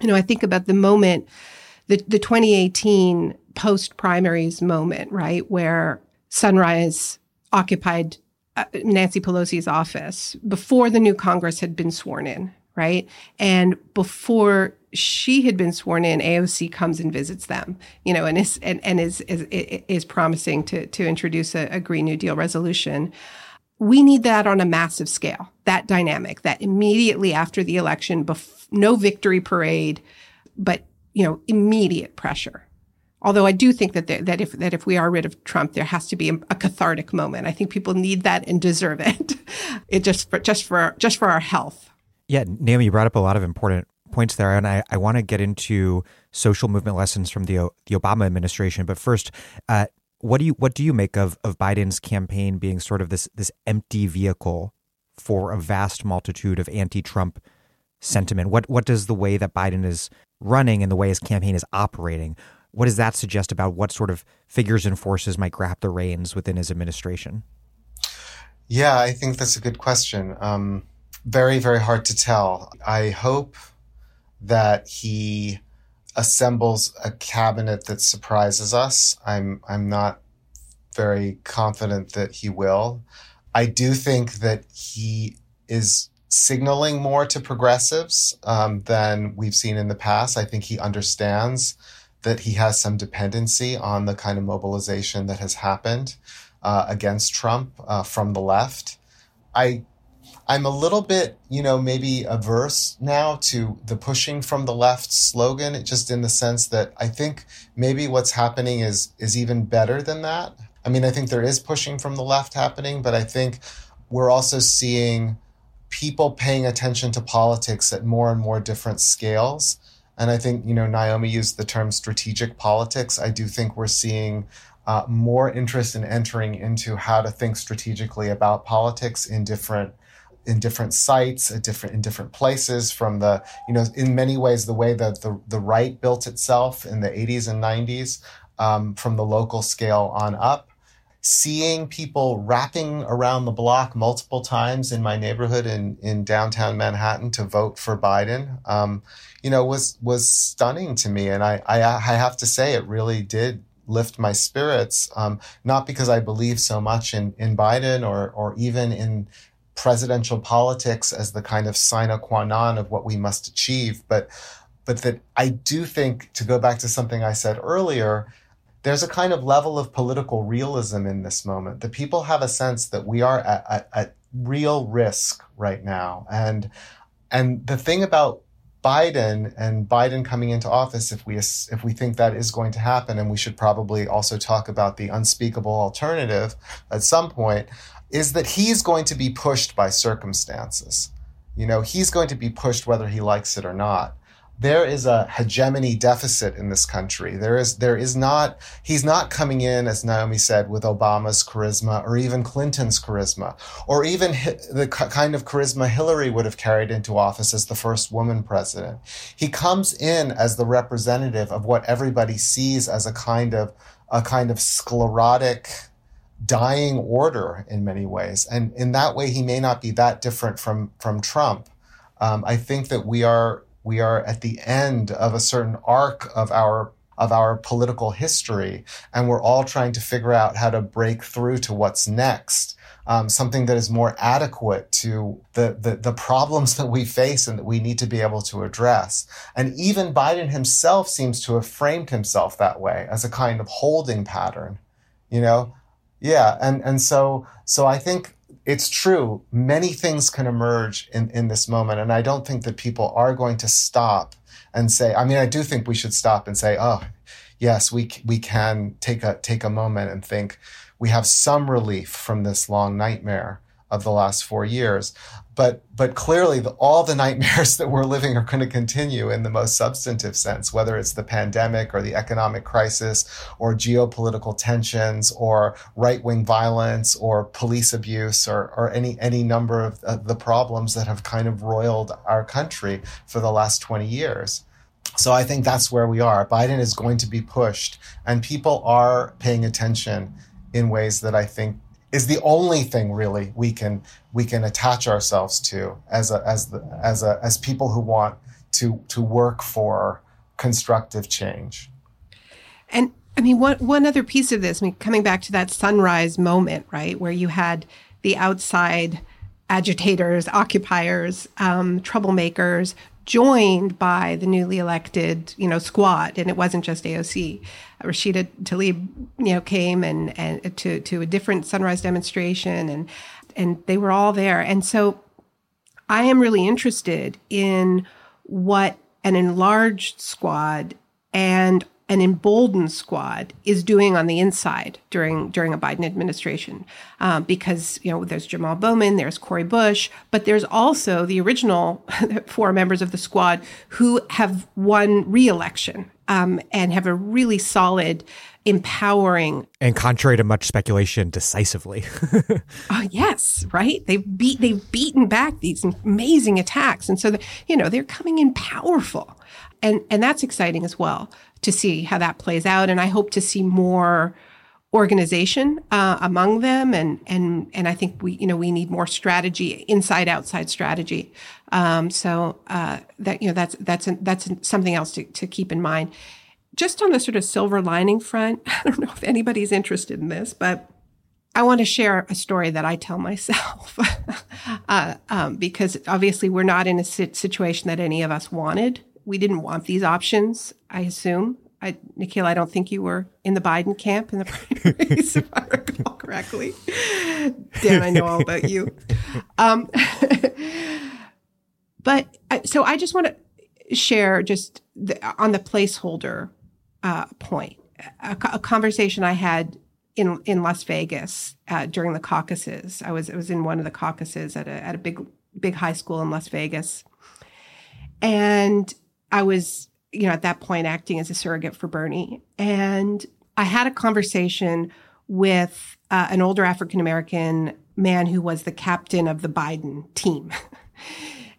you know, I think about the moment, the the 2018 post primaries moment, right, where Sunrise occupied Nancy Pelosi's office before the new Congress had been sworn in, right? And before she had been sworn in, AOC comes and visits them, you know, and is and, and is, is is promising to to introduce a, a Green New Deal resolution. We need that on a massive scale. That dynamic, that immediately after the election, bef- no victory parade, but you know, immediate pressure Although I do think that there, that if that if we are rid of Trump, there has to be a, a cathartic moment. I think people need that and deserve it. *laughs* it just for just for just for our health.
Yeah, Naomi, you brought up a lot of important points there, and I, I want to get into social movement lessons from the the Obama administration. But first, uh, what do you what do you make of of Biden's campaign being sort of this this empty vehicle for a vast multitude of anti-Trump sentiment? What what does the way that Biden is running and the way his campaign is operating? What does that suggest about what sort of figures and forces might grab the reins within his administration?
Yeah, I think that's a good question. Um, very, very hard to tell. I hope that he assembles a cabinet that surprises us. I'm I'm not very confident that he will. I do think that he is signaling more to progressives um, than we've seen in the past. I think he understands that he has some dependency on the kind of mobilization that has happened uh, against Trump uh, from the left. I I'm a little bit, you know, maybe averse now to the pushing from the left slogan, just in the sense that I think maybe what's happening is is even better than that. I mean, I think there is pushing from the left happening, but I think we're also seeing people paying attention to politics at more and more different scales and I think, you know, Naomi used the term strategic politics. I do think we're seeing uh, more interest in entering into how to think strategically about politics in different in different sites at different in different places from the you know in many ways the way that the, the right built itself in the 80s and 90s um, from the local scale on up seeing people wrapping around the block multiple times in my neighborhood in, in downtown Manhattan to vote for Biden, um, you know, was was stunning to me, and I, I, I have to say it really did lift my spirits. Um, not because I believe so much in in Biden or or even in presidential politics as the kind of sine qua non of what we must achieve, but but that I do think to go back to something I said earlier there's a kind of level of political realism in this moment. The people have a sense that we are at, at, at real risk right now. And, and the thing about Biden and Biden coming into office, if we if we think that is going to happen, and we should probably also talk about the unspeakable alternative at some point, is that he's going to be pushed by circumstances. You know, he's going to be pushed whether he likes it or not there is a hegemony deficit in this country. There is there is not he's not coming in as Naomi said with Obama's charisma or even Clinton's charisma or even the kind of charisma Hillary would have carried into office as the first woman president. He comes in as the representative of what everybody sees as a kind of a kind of sclerotic dying order in many ways. And in that way he may not be that different from from Trump. Um, I think that we are we are at the end of a certain arc of our of our political history, and we're all trying to figure out how to break through to what's next. Um, something that is more adequate to the, the, the problems *laughs* that we face and that we need to be able to address. And even Biden himself seems to have framed himself that way as a kind of holding pattern, you know? Yeah. And, and so, so I think it's true. Many things can emerge in, in this moment. And I don't think that people are going to stop and say, I mean, I do think we should stop and say, oh, yes, we, we can take a, take a moment and think we have some relief from this long nightmare of the last four years. But but clearly, the, all the nightmares *laughs* that we're living are going to continue in the most substantive sense, whether it's the pandemic or the economic crisis or geopolitical tensions or right wing violence or police abuse or, or any any number of uh, the problems that have kind of roiled our country for the last 20 years. So I think that's where we are. Biden is going to be pushed, and people are paying attention in ways that I think is the only thing really we can we can attach ourselves to as a as the as a as people who want to to work for constructive change.
And I mean, one one other piece of this, I mean, coming back to that sunrise moment, right, where you had the outside agitators, occupiers, um, troublemakers joined by the newly elected, you know, squad, and it wasn't just AOC. Rashida Tlaib, you know, came and and to to a different sunrise demonstration, and and they were all there, and so I am really interested in what an enlarged squad and an emboldened squad is doing on the inside during during a Biden administration, um, because you know there's Jamal Bowman, there's Cori Bush, but there's also the original *laughs* four members of the squad who have won re-election um, and have a really solid, empowering,
and contrary to much speculation, decisively. *laughs*
oh yes, right. They've beat they've beaten back these amazing attacks, and so the, you know they're coming in powerful and and that's exciting as well to see how that plays out. And I hope to see more organization uh, among them, and and and I think we you know we need more strategy, inside outside strategy. Um, so uh, that you know that's that's that's something else to, to keep in mind. Just on the sort of silver lining front, *laughs* I don't know if anybody's interested in this, but I want to share a story that I tell myself *laughs* uh, um, because obviously we're not in a situation that any of us wanted we didn't want these options, I assume. I, Nikhil, I don't think you were in the Biden camp in the *laughs* primaries, if I recall correctly. Dan, I know all about you. Um, *laughs* but so I just want to share just the, on the placeholder uh, point a, a, conversation I had in in Las Vegas uh, during the caucuses. I was I was in one of the caucuses at a at a big big high school in Las Vegas, and I was, you know, at that point acting as a surrogate for Bernie. And I had a conversation with uh, an older African American man who was the captain of the Biden team. *laughs*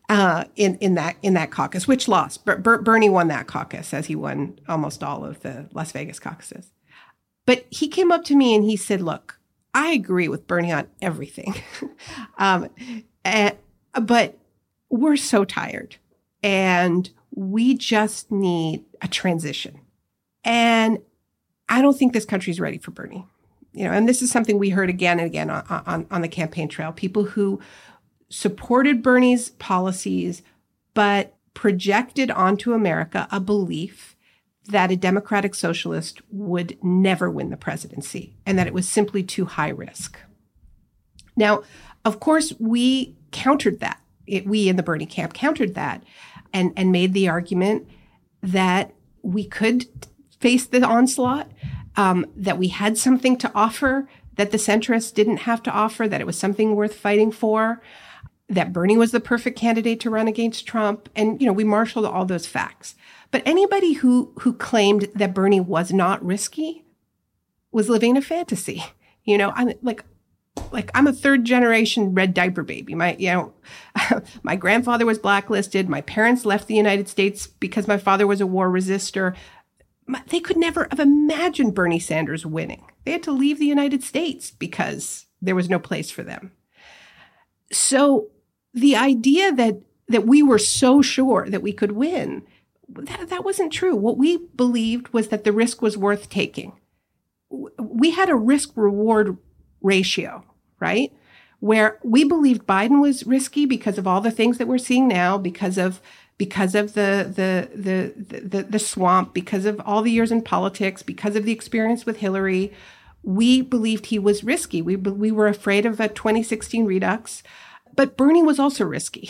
Uh, in in that in that caucus, which lost. Ber- Ber- Bernie won that caucus, as he won almost all of the Las Vegas caucuses. But he came up to me and he said, "Look, I agree with Bernie on everything, *laughs* um, and, but we're so tired, and we just need a transition. And I don't think this country is ready for Bernie. You know, and this is something we heard again and again on, on, on the campaign trail. People who supported Bernie's policies, but projected onto America a belief that a democratic socialist would never win the presidency and that it was simply too high risk. Now, of course, we countered that. It, we in the Bernie camp countered that and, and made the argument that we could face the onslaught, um, that we had something to offer that the centrists didn't have to offer, that it was something worth fighting for, that Bernie was the perfect candidate to run against Trump. And, you know, we marshaled all those facts. But anybody who, who claimed that Bernie was not risky was living in a fantasy. You know, I'm like, like I'm a third generation red diaper baby. My, you know, *laughs* my grandfather was blacklisted. My parents left the United States because my father was a war resistor. They could never have imagined Bernie Sanders winning. They had to leave the United States because there was no place for them. So the idea that that we were so sure that we could win, that, that wasn't true. What we believed was that the risk was worth taking. We had a risk reward ratio, right? Where we believed Biden was risky because of all the things that we're seeing now, because of because of the the the the, the swamp, because of all the years in politics, because of the experience with Hillary. We believed he was risky. We we were afraid of a 2016 redux, but Bernie was also risky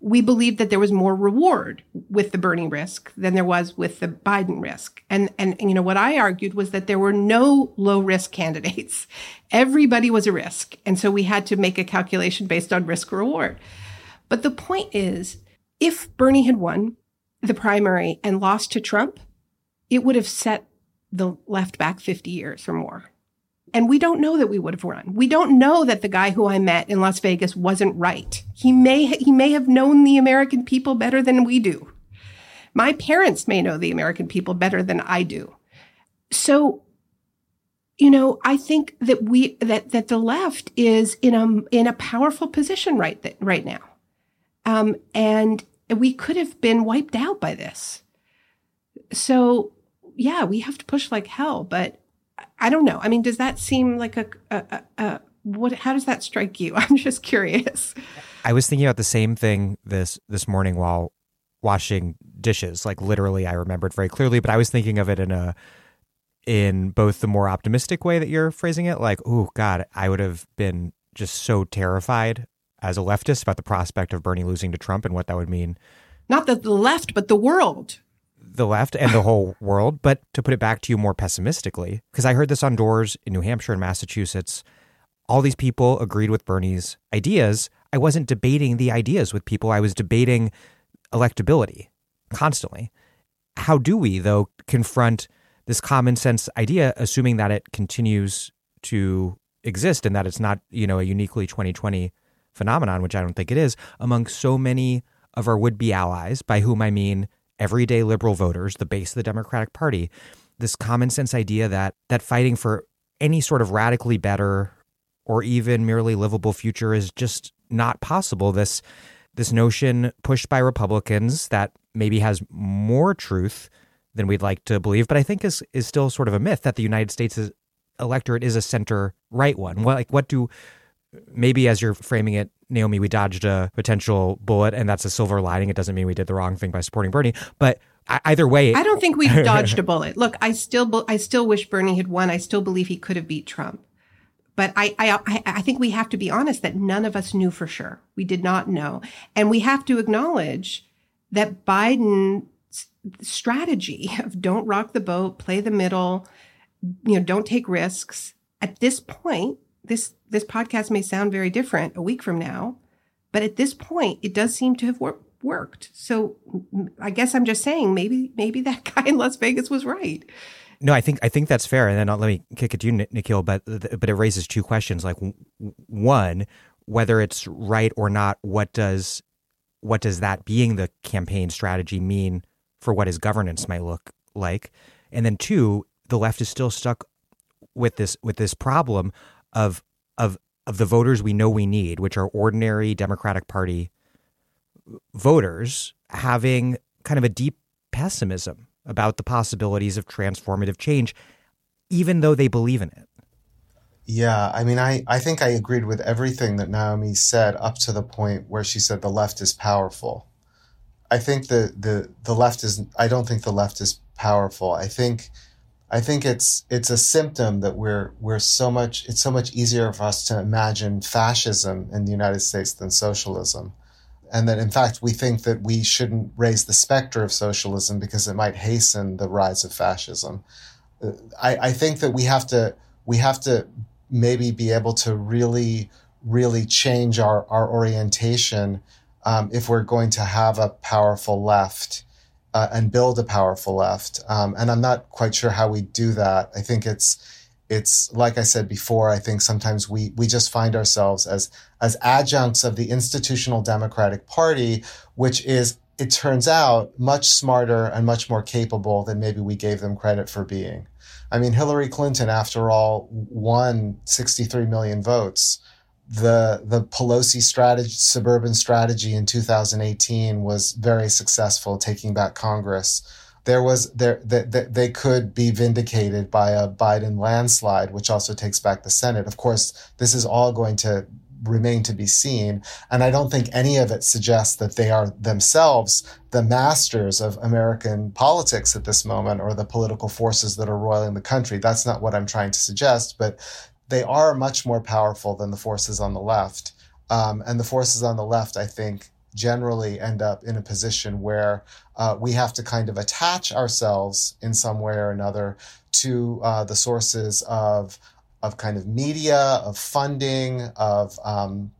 we believed that there was more reward with the Bernie risk than there was with the Biden risk. And, and, you know, what I argued was that there were no low risk candidates. Everybody was a risk. And so we had to make a calculation based on risk reward. But the point is, if Bernie had won the primary and lost to Trump, it would have set the left back 50 years or more. And we don't know that we would have run. We don't know that the guy who I met in Las Vegas wasn't right. He may he may have known the American people better than we do. My parents may know the American people better than I do. So, you know, I think that we that that the left is in a in a powerful position right th- right now, um, and we could have been wiped out by this. So, yeah, we have to push like hell. But I don't know. I mean, does that seem like a, a, a, a what? How does that strike you? *laughs* I'm just curious.
I was thinking about the same thing this this morning while washing dishes. Like literally, I remembered very clearly. But I was thinking of it in a in both the more optimistic way that you're phrasing it, like, oh God, I would have been just so terrified as a leftist about the prospect of Bernie losing to Trump and what that would mean.
Not the, the left, but the world.
The left and the *laughs* whole world. But to put it back to you more pessimistically, because I heard this on doors in New Hampshire and Massachusetts, all these people agreed with Bernie's ideas. I wasn't debating the ideas with people, I was debating electability constantly. How do we, though, confront this common sense idea, assuming that it continues to exist and that it's not, you know, a uniquely 2020 phenomenon, which I don't think it is, among so many of our would be allies, by whom I mean everyday liberal voters, the base of the Democratic Party, this common sense idea that that fighting for any sort of radically better or even merely livable future is just not possible. This this notion pushed by Republicans that maybe has more truth than we'd like to believe, but I think is is still sort of a myth that the United States is, electorate is a center right one. What like what do maybe as you're framing it, Naomi, we dodged a potential bullet, and that's a silver lining. It doesn't mean we did the wrong thing by supporting Bernie, but either way,
I don't think we *laughs* dodged a bullet. Look, I still I still wish Bernie had won. I still believe he could have beat Trump. But I, I, I think we have to be honest that none of us knew for sure. We did not know. And we have to acknowledge that Biden's strategy of don't rock the boat, play the middle, you know, don't take risks. At this point, this this podcast may sound very different a week from now, but at this point, it does seem to have wor- worked. So I guess I'm just saying maybe maybe that *laughs* guy in Las Vegas was right.
No, I think I think that's fair. And then I'll, let me kick it to you, Nikhil. But but it raises two questions. Like one, whether it's right or not, what does what does that being the campaign strategy mean for what his governance might look like? And then two, the left is still stuck with this with this problem of of of the voters we know we need, which are ordinary Democratic Party voters, having kind of a deep pessimism about the possibilities of transformative change, even though they believe in it.
Yeah, I mean, I, I think I agreed with everything that Naomi said up to the point where she said the left is powerful. I think the, the, the left is, I don't think the left is powerful. I think, I think it's, it's a symptom that we're, we're so much, it's so much easier for us to imagine fascism in the United States than socialism and that in fact we think that we shouldn't raise the specter of socialism because it might hasten the rise of fascism. Uh, I, I think that we have to we have to maybe be able to really really change our our orientation um, if we're going to have a powerful left uh, and build a powerful left. Um, and I'm not quite sure how we do that. I think it's it's like I said before, I think sometimes we we just find ourselves as as adjuncts of the institutional Democratic Party, which is it turns out much smarter and much more capable than maybe we gave them credit for being. I mean, Hillary Clinton, after all, won 63 million votes. The the Pelosi strategy, suburban strategy in 2018 was very successful, taking back Congress there was there that they could be vindicated by a Biden landslide, which also takes back the Senate. Of course, this is all going to remain to be seen. And I don't think any of it suggests that they are themselves the masters of American politics at this moment or the political forces that are roiling the country. That's not what I'm trying to suggest, but they are much more powerful than the forces on the left. Um, and the forces on the left, I think, generally end up in a position where uh, we have to kind of attach ourselves in some way or another to uh, the sources of of kind of media, of funding, of um,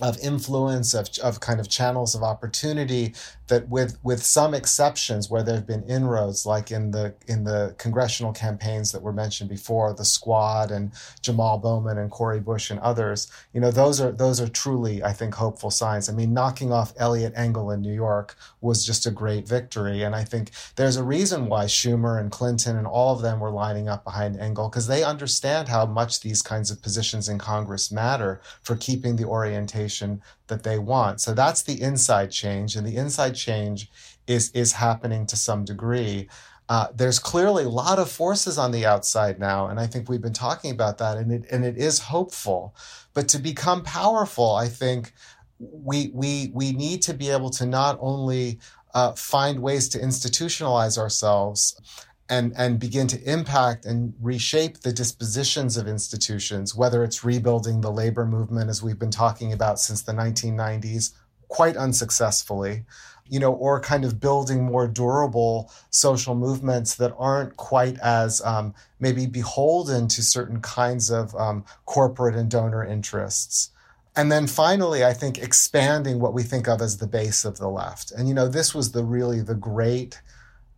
of influence of, of kind of channels of opportunity that with with some exceptions where there have been inroads like in the in the congressional campaigns that were mentioned before the squad and Jamal Bowman and Cori Bush and others you know those are those are truly I think hopeful signs. I mean knocking off Eliot Engel in New York was just a great victory. And I think there's a reason why Schumer and Clinton and all of them were lining up behind Engel because they understand how much these kinds of positions in Congress matter for keeping the orientation that they want. So that's the inside change, and the inside change is is happening to some degree. Uh, there's clearly a lot of forces on the outside now, and I think we've been talking about that, and it and it is hopeful. But to become powerful, I think we we we need to be able to not only uh, find ways to institutionalize ourselves and and begin to impact and reshape the dispositions of institutions whether it's rebuilding the labor movement as we've been talking about since the 1990s quite unsuccessfully you know or kind of building more durable social movements that aren't quite as um, maybe beholden to certain kinds of um, corporate and donor interests. And then finally i think expanding what we think of as the base of the left. And you know this was the really the great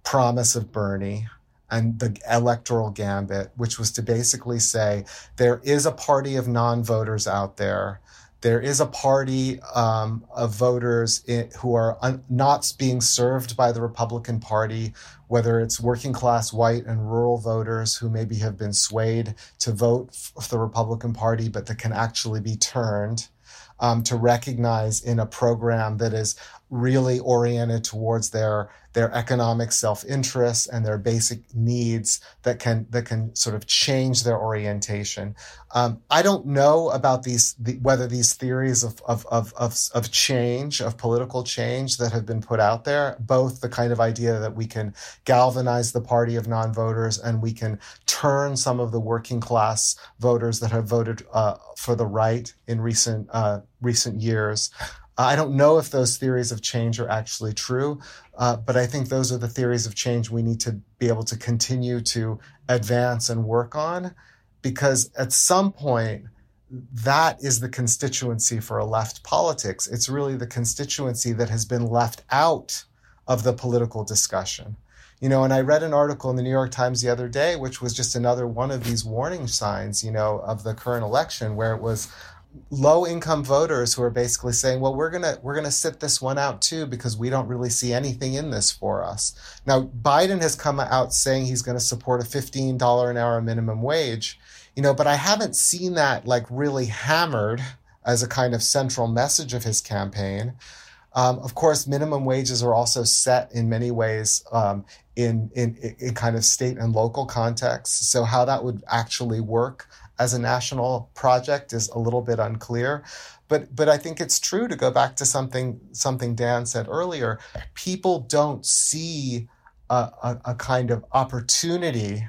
promise of bernie and the electoral gambit, which was to basically say there is a party of non voters out there. There is a party um, of voters in, who are un, not being served by the Republican Party, whether it's working class white and rural voters who maybe have been swayed to vote for the Republican Party, but that can actually be turned. Um, to recognize in a program that is really oriented towards their their economic self-interest and their basic needs that can that can sort of change their orientation. Um, I don't know about these the, whether these theories of, of of of of change of political change that have been put out there, both the kind of idea that we can galvanize the party of non-voters and we can turn some of the working class voters that have voted uh, for the right in recent uh, recent years. I don't know if those theories of change are actually true, uh, but I think those are the theories of change we need to be able to continue to advance and work on because at some point, that is the constituency for a left politics. It's really the constituency that has been left out of the political discussion. You know, and I read an article in the New York Times the other day, which was just another one of these warning signs, you know, of the current election, where it was low income voters who are basically saying, well, we're going to we're going to sit this one out too because we don't really see anything in this for us. Now, Biden has come out saying he's going to support a $15 an hour minimum wage, you know, but I haven't seen that like really hammered as a kind of central message of his campaign. Um, of course, minimum wages are also set in many ways um, in, in in kind of state and local contexts. So how that would actually work, as a national project is a little bit unclear. But but I think it's true to go back to something something Dan said earlier. People don't see a, a, a kind of opportunity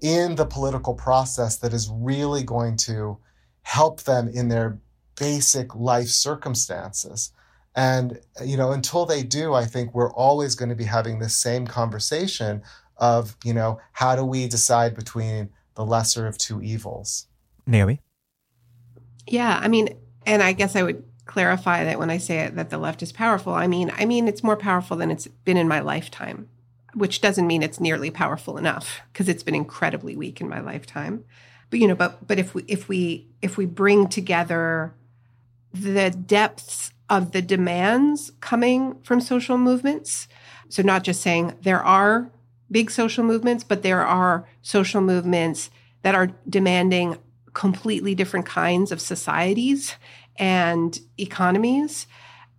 in the political process that is really going to help them in their basic life circumstances. And, you know, until they do, I think we're always going to be having this same conversation of, you know, how do we decide between the lesser of two evils.
Naomi?
Yeah, I mean, and I guess I would clarify that when I say it, that the left is powerful, I mean, I mean it's more powerful than it's been in my lifetime, which doesn't mean it's nearly powerful enough because it's been incredibly weak in my lifetime. But you know, but but if we if we if we bring together the depths of the demands coming from social movements, so not just saying there are big social movements, but there are social movements that are demanding completely different kinds of societies and economies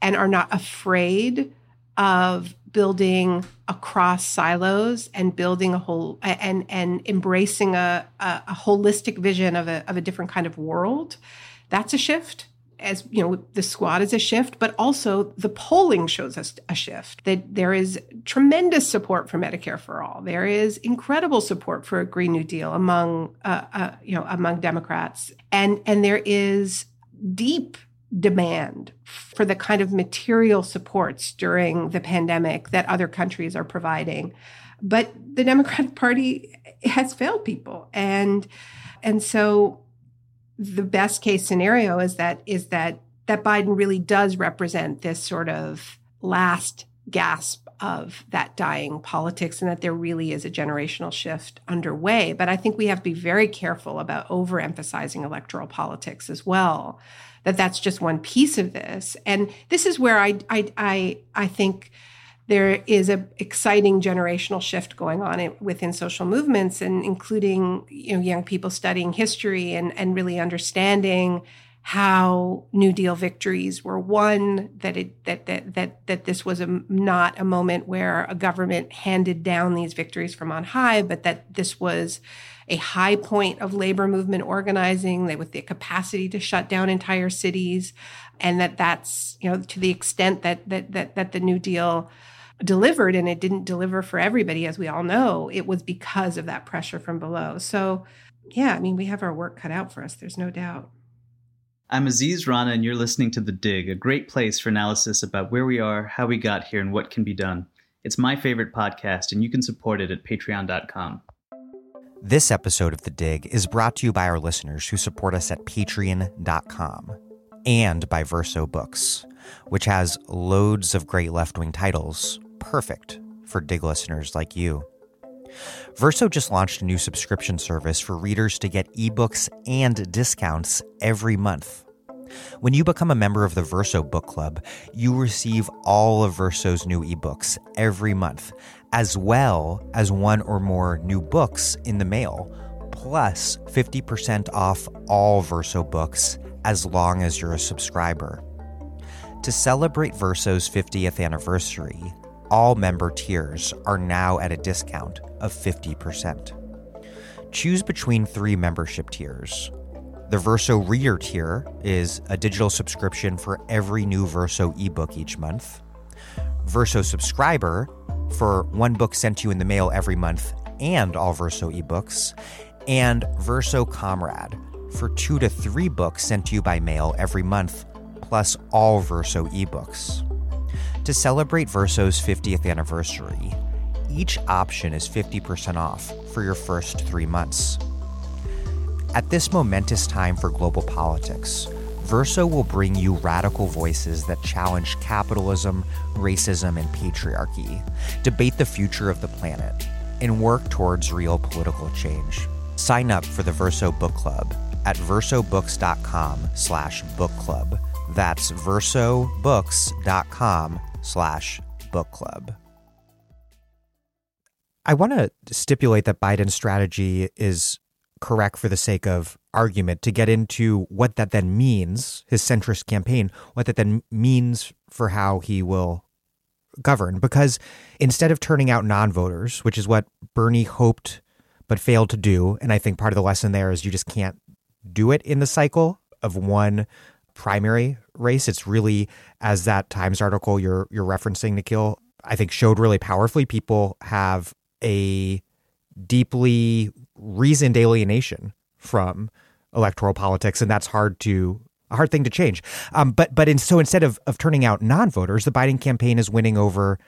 and are not afraid of building across silos and building a whole and and embracing a, a, a holistic vision of a, of a different kind of world. That's a shift as you know the squad is a shift but also the polling shows us a shift that there is tremendous support for medicare for all. There is incredible support for a green new deal among uh, uh, you know among democrats. And and there is deep demand for the kind of material supports during the pandemic that other countries are providing. But the democratic party has failed people. And and so the best case scenario is that is that that Biden really does represent this sort of last gasp of that dying politics and that there really is a generational shift underway. But I think we have to be very careful about overemphasizing electoral politics as well. That that's just one piece of this. And this is where I I I, I think there is a exciting generational shift going on within social movements and including you know young people studying history and and really understanding how New Deal victories were won, that it that that that that this was a, not a moment where a government handed down these victories from on high, but that this was a high point of labor movement organizing, with the capacity to shut down entire cities, and that that's you know to the extent that that that that the New Deal delivered and it didn't deliver for everybody as we all know it was because of that pressure from below so yeah i mean we have our work cut out for us there's no doubt
I'm Aziz Rana, and you're listening to The Dig, a great place for analysis about where we are, how we got here, and what can be done. It's my favorite podcast, and you can support it at patreon.com.
This episode of The Dig is brought to you by our listeners who support us at patreon.com and by Verso Books, which has loads of great left wing titles, perfect for Dig listeners like you. Verso just launched a new subscription service for readers to get ebooks and discounts every month. When you become a member of the Verso Book Club, you receive all of Verso's new ebooks every month, as well as one or more new books in the mail, plus 50% off all Verso books as long as you're a subscriber. To celebrate Verso's 50th anniversary, all member tiers are now at a discount of 50%. Choose between three membership tiers. The Verso Reader tier is a digital subscription for every new Verso ebook each month. Verso Subscriber for one book sent to you in the mail every month and all Verso ebooks. And Verso Comrade for two to three books sent to you by mail every month, plus all Verso ebooks. To celebrate Verso's 50th anniversary, each option is 50% off for your first three months. At this momentous time for global politics, Verso will bring you radical voices that challenge capitalism, racism, and patriarchy, debate the future of the planet, and work towards real political change. Sign up for the Verso Book Club at versobooks.com slash book club. That's versobooks.com slash book club. I want to stipulate that Biden's strategy is correct for the sake of argument to get into what that then means, his centrist campaign, what that then means for how he will govern. Because instead of turning out non voters, which is what Bernie hoped but failed to do, and I think part of the lesson there is you just can't do it in the cycle of one primary race. It's really, as that Times article you're you're referencing, Nikhil, I think showed really powerfully. People have a deeply reasoned alienation from electoral politics, and that's hard to a hard thing to change. Um, but but in, so instead of of turning out non-voters, the Biden campaign is winning over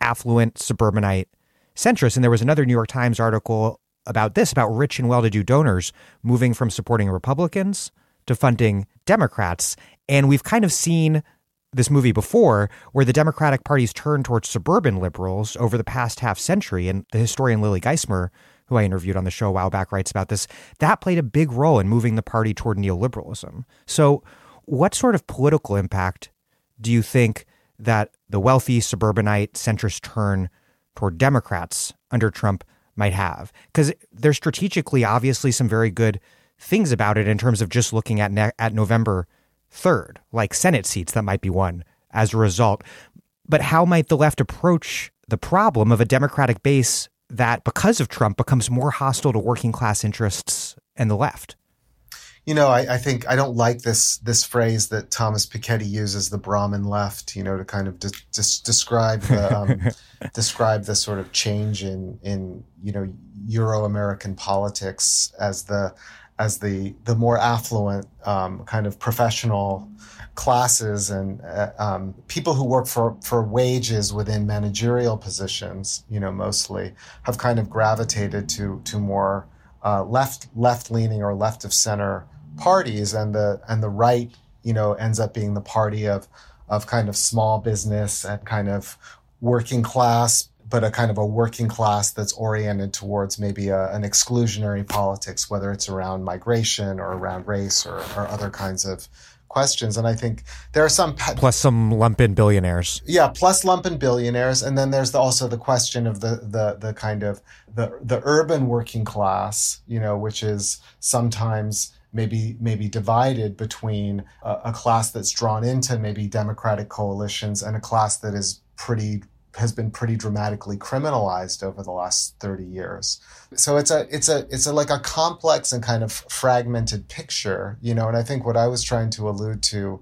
affluent suburbanite centrists. And there was another New York Times article about this about rich and well-to-do donors moving from supporting Republicans to funding Democrats. And we've kind of seen this movie before where the Democratic Party's turned towards suburban liberals over the past half century. And the historian Lily Geismer, who I interviewed on the show a while back, writes about this. That played a big role in moving the party toward neoliberalism. So, what sort of political impact do you think that the wealthy suburbanite centrist turn toward Democrats under Trump might have? Because there's strategically obviously some very good things about it in terms of just looking at ne- at November 3rd, like Senate seats that might be won as a result. But how might the left approach the problem of a Democratic base that, because of Trump, becomes more hostile to working class interests and the left?
You know, I, I, think I don't like this this phrase that Thomas Piketty uses, the Brahmin left. You know, to kind of de- de- describe the um, *laughs* describe the sort of change in in you know Euro American politics as the as the the more affluent um, kind of professional classes and uh, um, people who work for for wages within managerial positions, you know, mostly have kind of gravitated to to more uh, left left leaning or left of center parties, and the and the right you know, ends up being the party of of kind of small business and kind of working class, but a kind of a working class that's oriented towards maybe a, an exclusionary politics, whether it's around migration or around race or, or other kinds of questions. And I think there are some
plus some lumpen billionaires.
Yeah, plus lumpen billionaires, and then there's the, also the question of the the the kind of the the urban working class, you know, which is sometimes maybe maybe divided between a, a, class that's drawn into maybe democratic coalitions and a class that is pretty has been pretty dramatically criminalized over the last 30 years. So it's a it's a it's a like a complex and kind of fragmented picture, you know, and I think what I was trying to allude to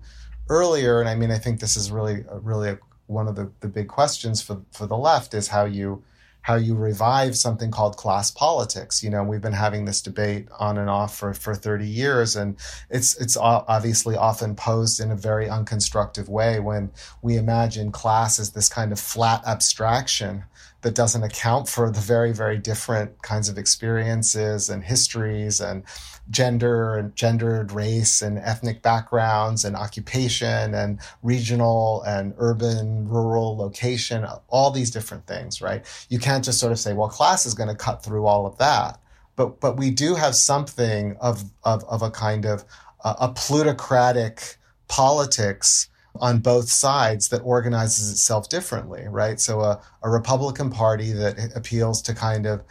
earlier and I mean I think this is really really a, one of the the big questions for for the left is how you how you revive something called class politics. You know, we've been having this debate on and off for, for 30 years, and it's it's obviously often posed in a very unconstructive way when we imagine class as this kind of flat abstraction that doesn't account for the very, very different kinds of experiences and histories and gender and gendered race and ethnic backgrounds and occupation and regional and urban, rural location, all these different things, right? You can't just sort of say, well, class is going to cut through all of that. But, but we do have something of, of, of a kind of uh, a plutocratic politics on both sides that organizes itself differently, right? So a, a Republican Party that appeals to kind of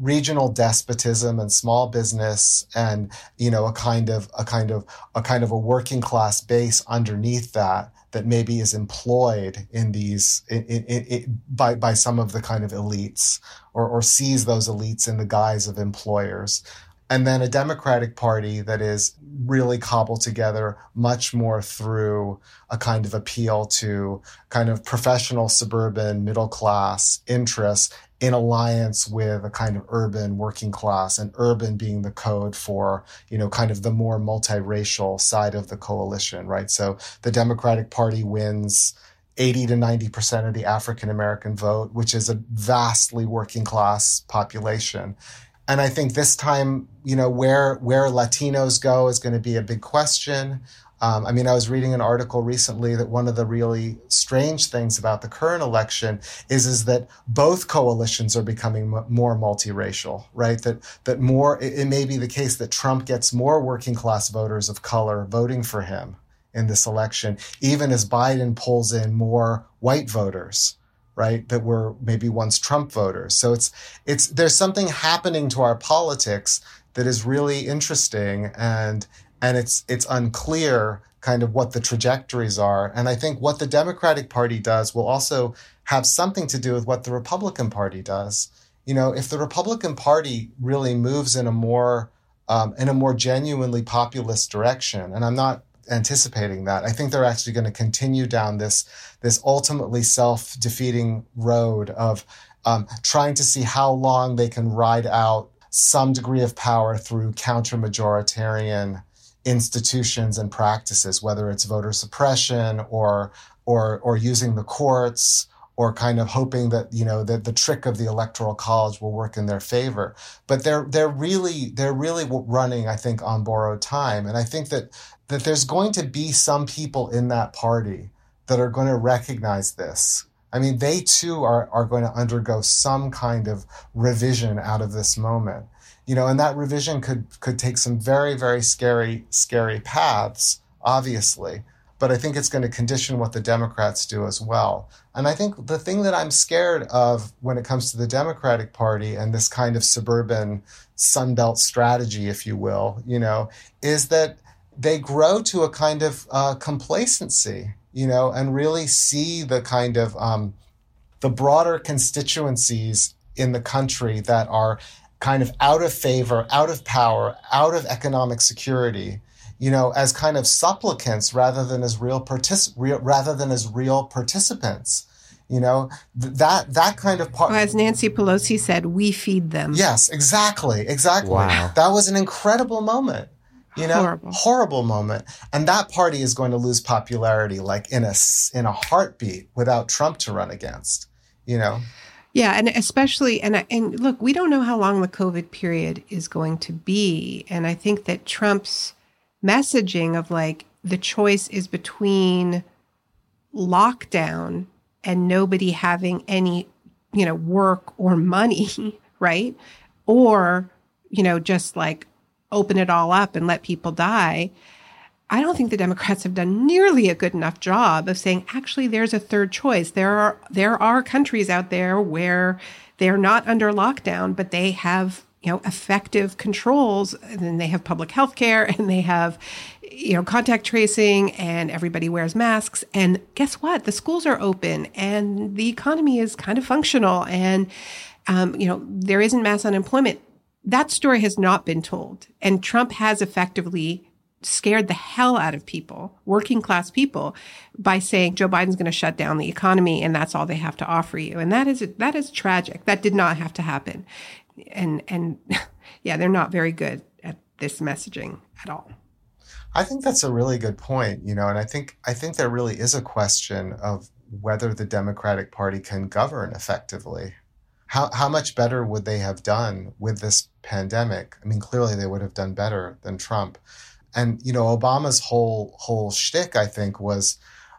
regional despotism and small business and you know a kind of a kind of a kind of a working class base underneath that that maybe is employed in these in, in, in, by by some of the kind of elites or or sees those elites in the guise of employers and then a Democratic Party that is really cobbled together much more through a kind of appeal to kind of professional suburban middle class interests in alliance with a kind of urban working class and urban being the code for you know kind of the more multiracial side of the coalition right? So the democratic party wins 80 to 90% of the african american vote which is a vastly working class population and I think this time, you know, where where Latinos go is going to be a big question. Um, I mean, I was reading an article recently that one of the really strange things about the current election is is that both coalitions are becoming m- more multiracial, right? That that more it, it may be the case that Trump gets more working class voters of color voting for him in this election, even as Biden pulls in more white voters right that were maybe once trump voters. So it's it's there's something happening to our politics that is really interesting and and it's it's unclear kind of what the trajectories are. And i think what the democratic party does will also have something to do with what the republican party does. You know if the republican party really moves in a more um, in a more genuinely populist direction and i'm not anticipating that. I think they're actually going to continue down this this ultimately self defeating road of um, trying to see how long they can ride out some degree of power through counter majoritarian institutions and practices, whether it's voter suppression or or or using the courts or kind of hoping that you know that the trick of the electoral college will work in their favor but they're they're really they're really running i think on borrowed time and i think that that there's going to be some people in that party that are going to recognize this i mean they too are are going to undergo some kind of revision out of this moment you know and that revision could could take some very very scary scary paths obviously but I think it's going to condition what the Democrats do as well. And I think the thing that I'm scared of when it comes to the Democratic Party and this kind of suburban Sunbelt strategy, if you will, you know, is that they grow to a kind of uh, complacency, you know, and really see the kind of um, the broader constituencies in the country that are kind of out of favor, out of power, out of economic security you know, as kind of supplicants rather than as real, partic- real rather than as real participants. You know, th- that that kind of part.
Well, as Nancy Pelosi said, we feed them.
Yes, exactly, exactly. Wow. That was an incredible moment. You know, horrible. horrible moment, and that party is going to lose popularity like in a in a heartbeat without Trump to run against. You know.
Yeah, and especially and and look, we don't know how long the COVID period is going to be, and I think that Trump's messaging of like the choice is between lockdown and nobody having any, you know, work or money, *laughs* right? Or, you know, just like open it all up and let people die. I don't think the Democrats have done nearly a good enough job of saying actually there's a third choice. There are there are countries out there where they're not under lockdown, but they have you know effective controls and they have public health care *laughs* and they have you know contact tracing and everybody wears masks and guess what the schools are open and the economy is kind of functional and um, you know there isn't mass unemployment that story has not been told and trump has effectively scared the hell out of people, working class people, by saying Joe Biden's going to shut down the economy and that's all they have to offer you. And that is that is tragic. That did not have to happen. And and *laughs* yeah, they're not very good at this messaging at all.
I think that's a really good point, you know, and I think I think there really is a question of whether the Democratic Party can govern effectively. How how much better would they have done with this pandemic? I mean, clearly they would have done better than Trump. And you know, Obama's whole whole shtick, I think, was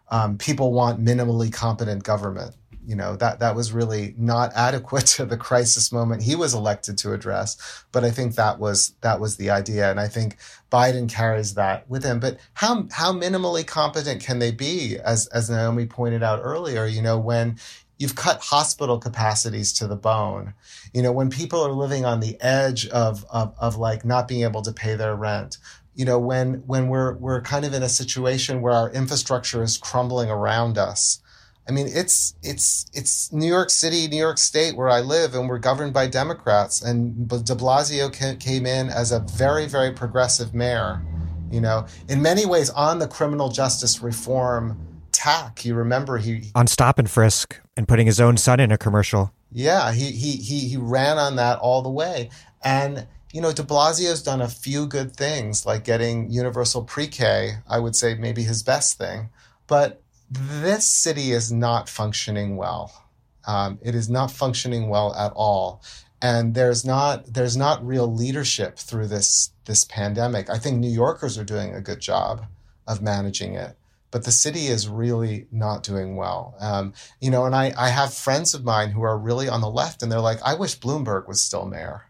um, people want minimally competent government. You know that that was really not adequate *laughs* to the crisis moment he was elected to address. But I think that was that was the idea, and I think Biden carries that with him. But how how minimally competent can they be? As as Naomi pointed out earlier, you know when you've cut hospital capacities to the bone. You know, when people are living on the edge of, of, of like not being able to pay their rent, you know, when when we're we're kind of in a situation where our infrastructure is crumbling around us. I mean, it's it's it's New York City, New York State, where I live, and we're governed by Democrats. And De Blasio came in as a very very progressive mayor. You know, in many ways, on the criminal justice reform tack. You remember he
on stop and frisk and putting his own son in a commercial.
Yeah, he he he he ran on that all the way, and you know, de Blasio's done a few good things, like getting universal pre K, I would say maybe his best thing. But this city is not functioning well. Um, it is not functioning well at all. And there's not there's not real leadership through this this pandemic. I think New Yorkers are doing a good job of managing it, but the city is really not doing well. Um, you know, and I, I have friends of mine who are really on the left, and they're like, I wish Bloomberg was still mayor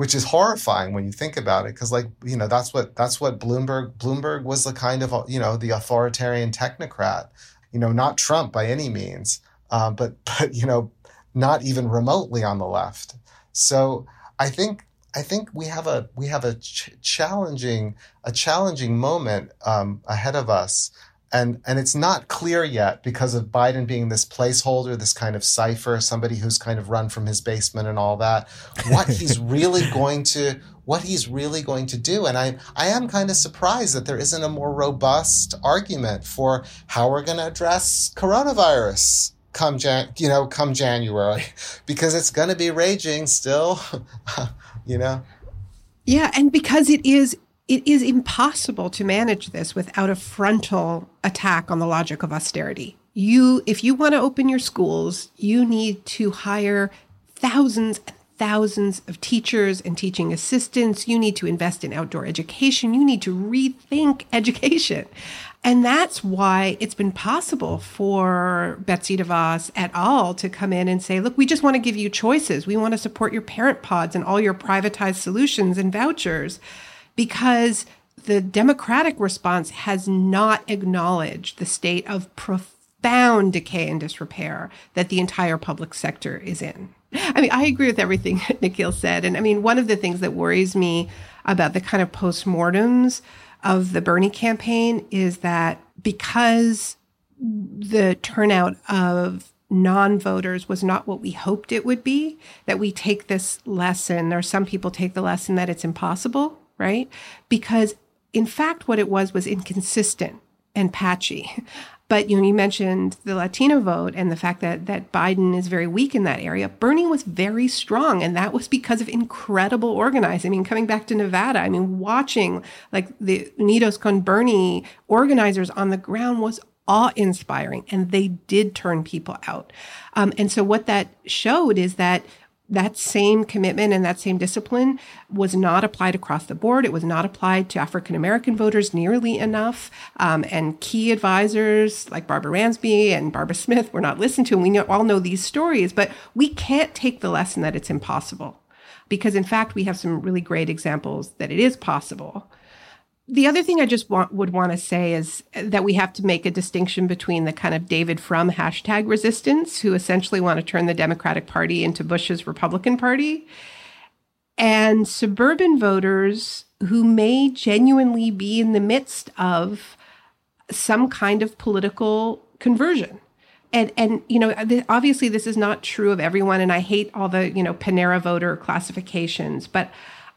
which is horrifying when you think about it because like you know that's what that's what bloomberg bloomberg was the kind of you know the authoritarian technocrat you know not trump by any means uh, but *laughs* but you know not even remotely on the left so i think i think we have a we have a ch- challenging a challenging moment um, ahead of us and and it's not clear yet because of Biden being this placeholder, this kind of cipher, somebody who's kind of run from his basement and all that. What *laughs* he's really going to what he's really going to do, and I I am kind of surprised that there isn't a more robust argument for how we're going to address coronavirus come Jan, you know come January *laughs* because it's going to be raging still, *laughs* you know.
Yeah, and because it is it is impossible to manage this without a frontal attack on the logic of austerity. You, if you want to open your schools, you need to hire thousands and thousands of teachers and teaching assistants. You need to invest in outdoor education. You need to rethink *laughs* education. And that's why it's been possible for Betsy DeVos et al. to come in and say, look, we just want to give you choices. We want to support your parent pods and all your privatized solutions and vouchers because the Democratic response has not acknowledged the state of profound decay and disrepair that the entire public sector is in. I mean, I agree with everything *laughs* Nikhil said. And I mean, one of the things that worries me about the kind of postmortems of the Bernie campaign is that because the turnout of non voters was not what we hoped it would be, that we take this lesson, or some people take the lesson that it's impossible right? Because in fact, what it was was inconsistent and patchy. *laughs* But you know, you mentioned the Latino vote and the fact that that Biden is very weak in that area. Bernie was very strong, and that was because of incredible organizing. I mean, coming back to Nevada, I mean, watching like the Unidos con Bernie organizers on the ground was awe-inspiring, and they did turn people out. Um, and so, what that showed is that that same commitment and that same discipline was not applied across the board. It was not applied to African American voters nearly enough. Um, and key advisors like Barbara Ransby and Barbara Smith were not listened to. And we know, all know these stories, but we can't take the lesson that it's impossible because, in fact, we have some really great examples that it is possible. The other thing I just want, would want to say is that we have to make a distinction between the kind of David Frum hashtag resistance, who essentially want to turn the Democratic Party into Bush's Republican Party, and suburban voters who may genuinely be in the midst of some kind of political conversion. And and you know obviously this is not true of everyone and I hate all the you know Panera voter classifications but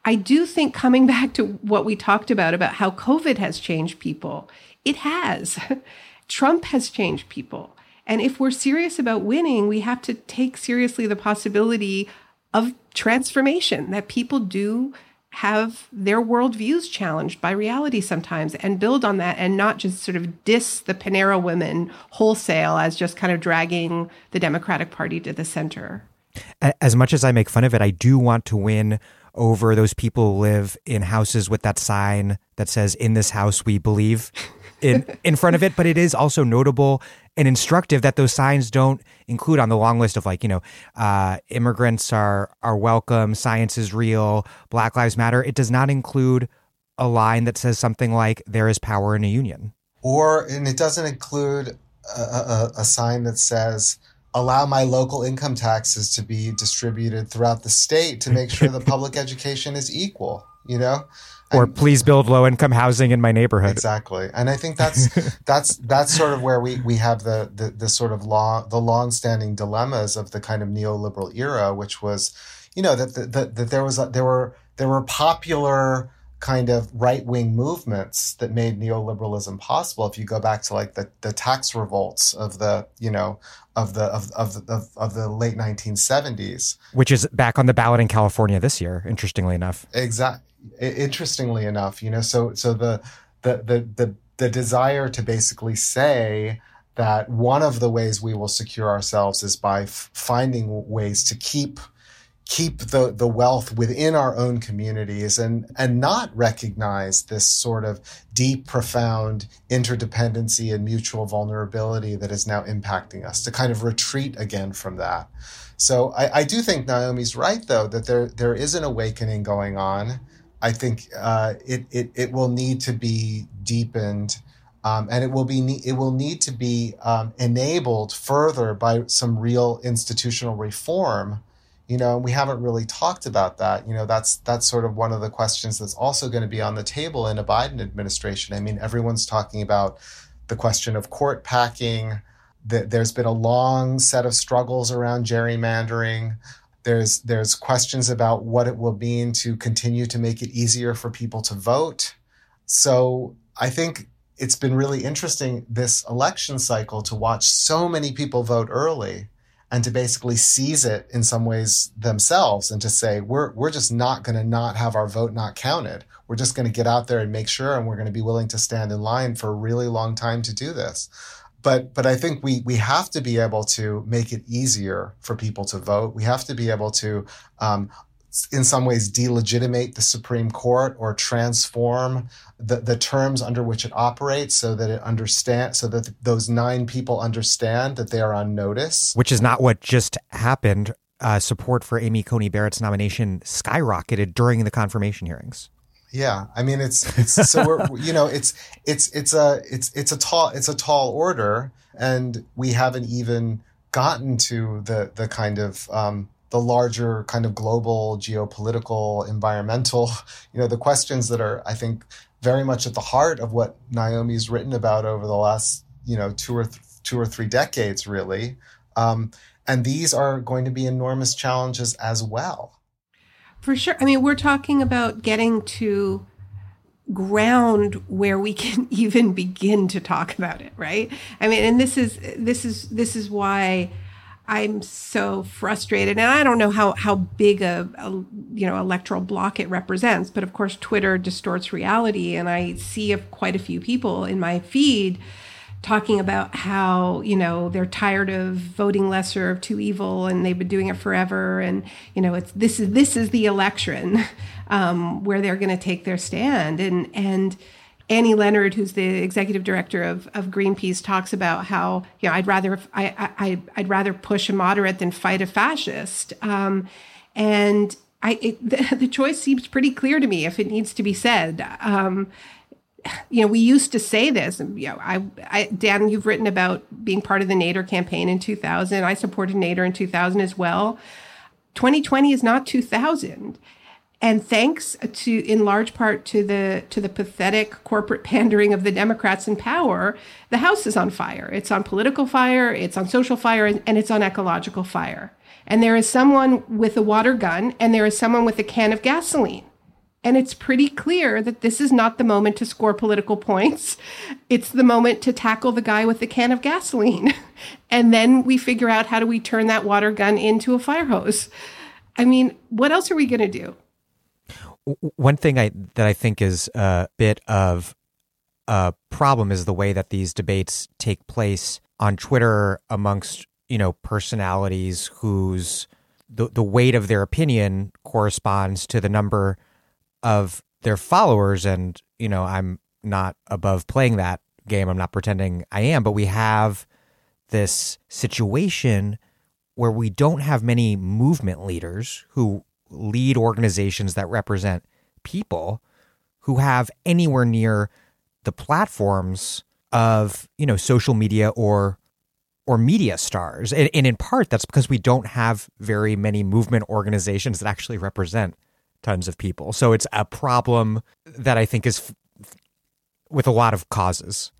I do think coming *laughs* back to what we talked about, about how COVID has changed people, it has. *laughs* Trump has changed people. And if we're serious about winning, we have to take seriously the possibility of transformation, that people do have their worldviews challenged by reality sometimes and build on that and not just sort of diss the Panera women wholesale as just kind of dragging the Democratic Party to the center.
As much as I make fun of it, I do want to win over those people who live in houses with that sign that says "In this house we believe" in *laughs* in front of it. But it is also notable and instructive that those signs don't include on the long list of like you know uh, immigrants are are welcome, science is real, Black Lives Matter. It does not include a line that says something like "There is power in a union,"
or and it doesn't include a, a, a sign that says allow my local income taxes to be distributed throughout the state to make sure the *laughs* public education is equal you know?
Or please build low income housing in my neighborhood.
Exactly. And i think that's *laughs* that's that's sort of where we we have the the, the sort of long the long standing dilemmas of the kind of neoliberal era which was you know that that, that, that there was a, there were there were popular kind of right wing movements that made neoliberalism possible. If you go back to like the, the tax revolts of the, you know, of the of, of, of, of the late 1970s.
Which is back on the ballot in California this year, interestingly enough.
Exactly. Interestingly enough, you know, so so the the the the, the desire to basically say that one of the ways we will secure ourselves is by f- finding ways to keep keep the, the wealth within our own communities and, and not recognize this sort of deep, profound interdependency and mutual vulnerability that is now impacting us, to kind of retreat again from that. So I, I do think Naomi's right, though, that there, there is an awakening going on. I think uh, it, it, it will need to be deepened. Um, and it will be it will need to be um, enabled further by some real institutional reform you know we haven't really talked about that. You know that's that's sort of one of the questions that's also going to be on the table in a biden administration. I mean everyone's talking about the question of court packing. There's been a long set of struggles around gerrymandering. There's there's questions about what it will mean to continue to make it easier for people to vote. So i think it's been really interesting this election cycle to watch so many people vote early and to basically seize it in some ways themselves and to say we're we're just not going to not have our vote not counted we're just going to get out there and make sure and we're going to be willing to stand in line for a really long time to do this but but I think we we have to be able to make it easier for people to vote. We have to be able to um, in some ways delegitimate the Supreme Court or transform the, the terms under which it operates so that it understand so that those nine people understand that they are on notice.
Which is not what just happened. Uh, support for Amy Coney Barrett's nomination skyrocketed during the confirmation hearings.
Yeah, I mean it's it's so we're *laughs* you know it's it's it's a it's it's a tall it's a tall order, and we haven't even gotten to the the kind of um, the larger kind of global geopolitical, environmental, *laughs* you know, the questions that are, I think, very much at the heart of what Naomi's written about over the last, you know, two or th- two or three decades, really. Um, and these are going to be enormous challenges as well.
For sure. I mean, we're talking about getting to ground where we can *laughs* even begin to talk about it, right? I mean, and this is this is this is why I'm so frustrated, and I don't know how how big a, a, you know electoral block it represents. But of course, Twitter distorts reality, and I see a, quite a few people in my feed talking about how you know they're tired of voting lesser of two evil and they've been doing it forever and you know it's this is this is the election *laughs* um, where they're going to take their stand and and Annie Leonard, who's the executive director of, of Greenpeace, talks about how you know I'd rather I, I I'd rather push a moderate than fight a fascist, um, and I it, *laughs* the, the, choice seems pretty clear to me if it needs to be said. Um, you know, we used to say this. You know, I, I, Dan, you've written about being part of the Nader campaign in 2000. I supported Nader in 2000 as well. 2020 is not 2000, and thanks to, in large part, to the to the pathetic corporate *laughs* pandering of the Democrats in power, the House is on fire. It's on political fire, it's on social fire, and it's on ecological fire. And there is someone with a water gun, and there is someone with a can of gasoline and it's pretty clear that this is not the moment to score political points. *laughs* It's the moment to tackle the guy with the can of gasoline. *laughs* And then we figure out how do we turn that water gun into a fire hose. I mean, what else are we going to do?
One thing I that I think is a bit of a problem is the way that these debates take place on Twitter amongst, you know, personalities whose the, the weight of their opinion corresponds to the number of their followers. And, you know, I'm not above playing that game. I'm not pretending I am, but we have this situation where we don't have many movement leaders who lead organizations that represent people who have anywhere near the platforms of you know social media or or media stars and, and in part that's because we don't have very many movement organizations that actually represent tons of people. So it's a problem that I think is f- with a lot of causes.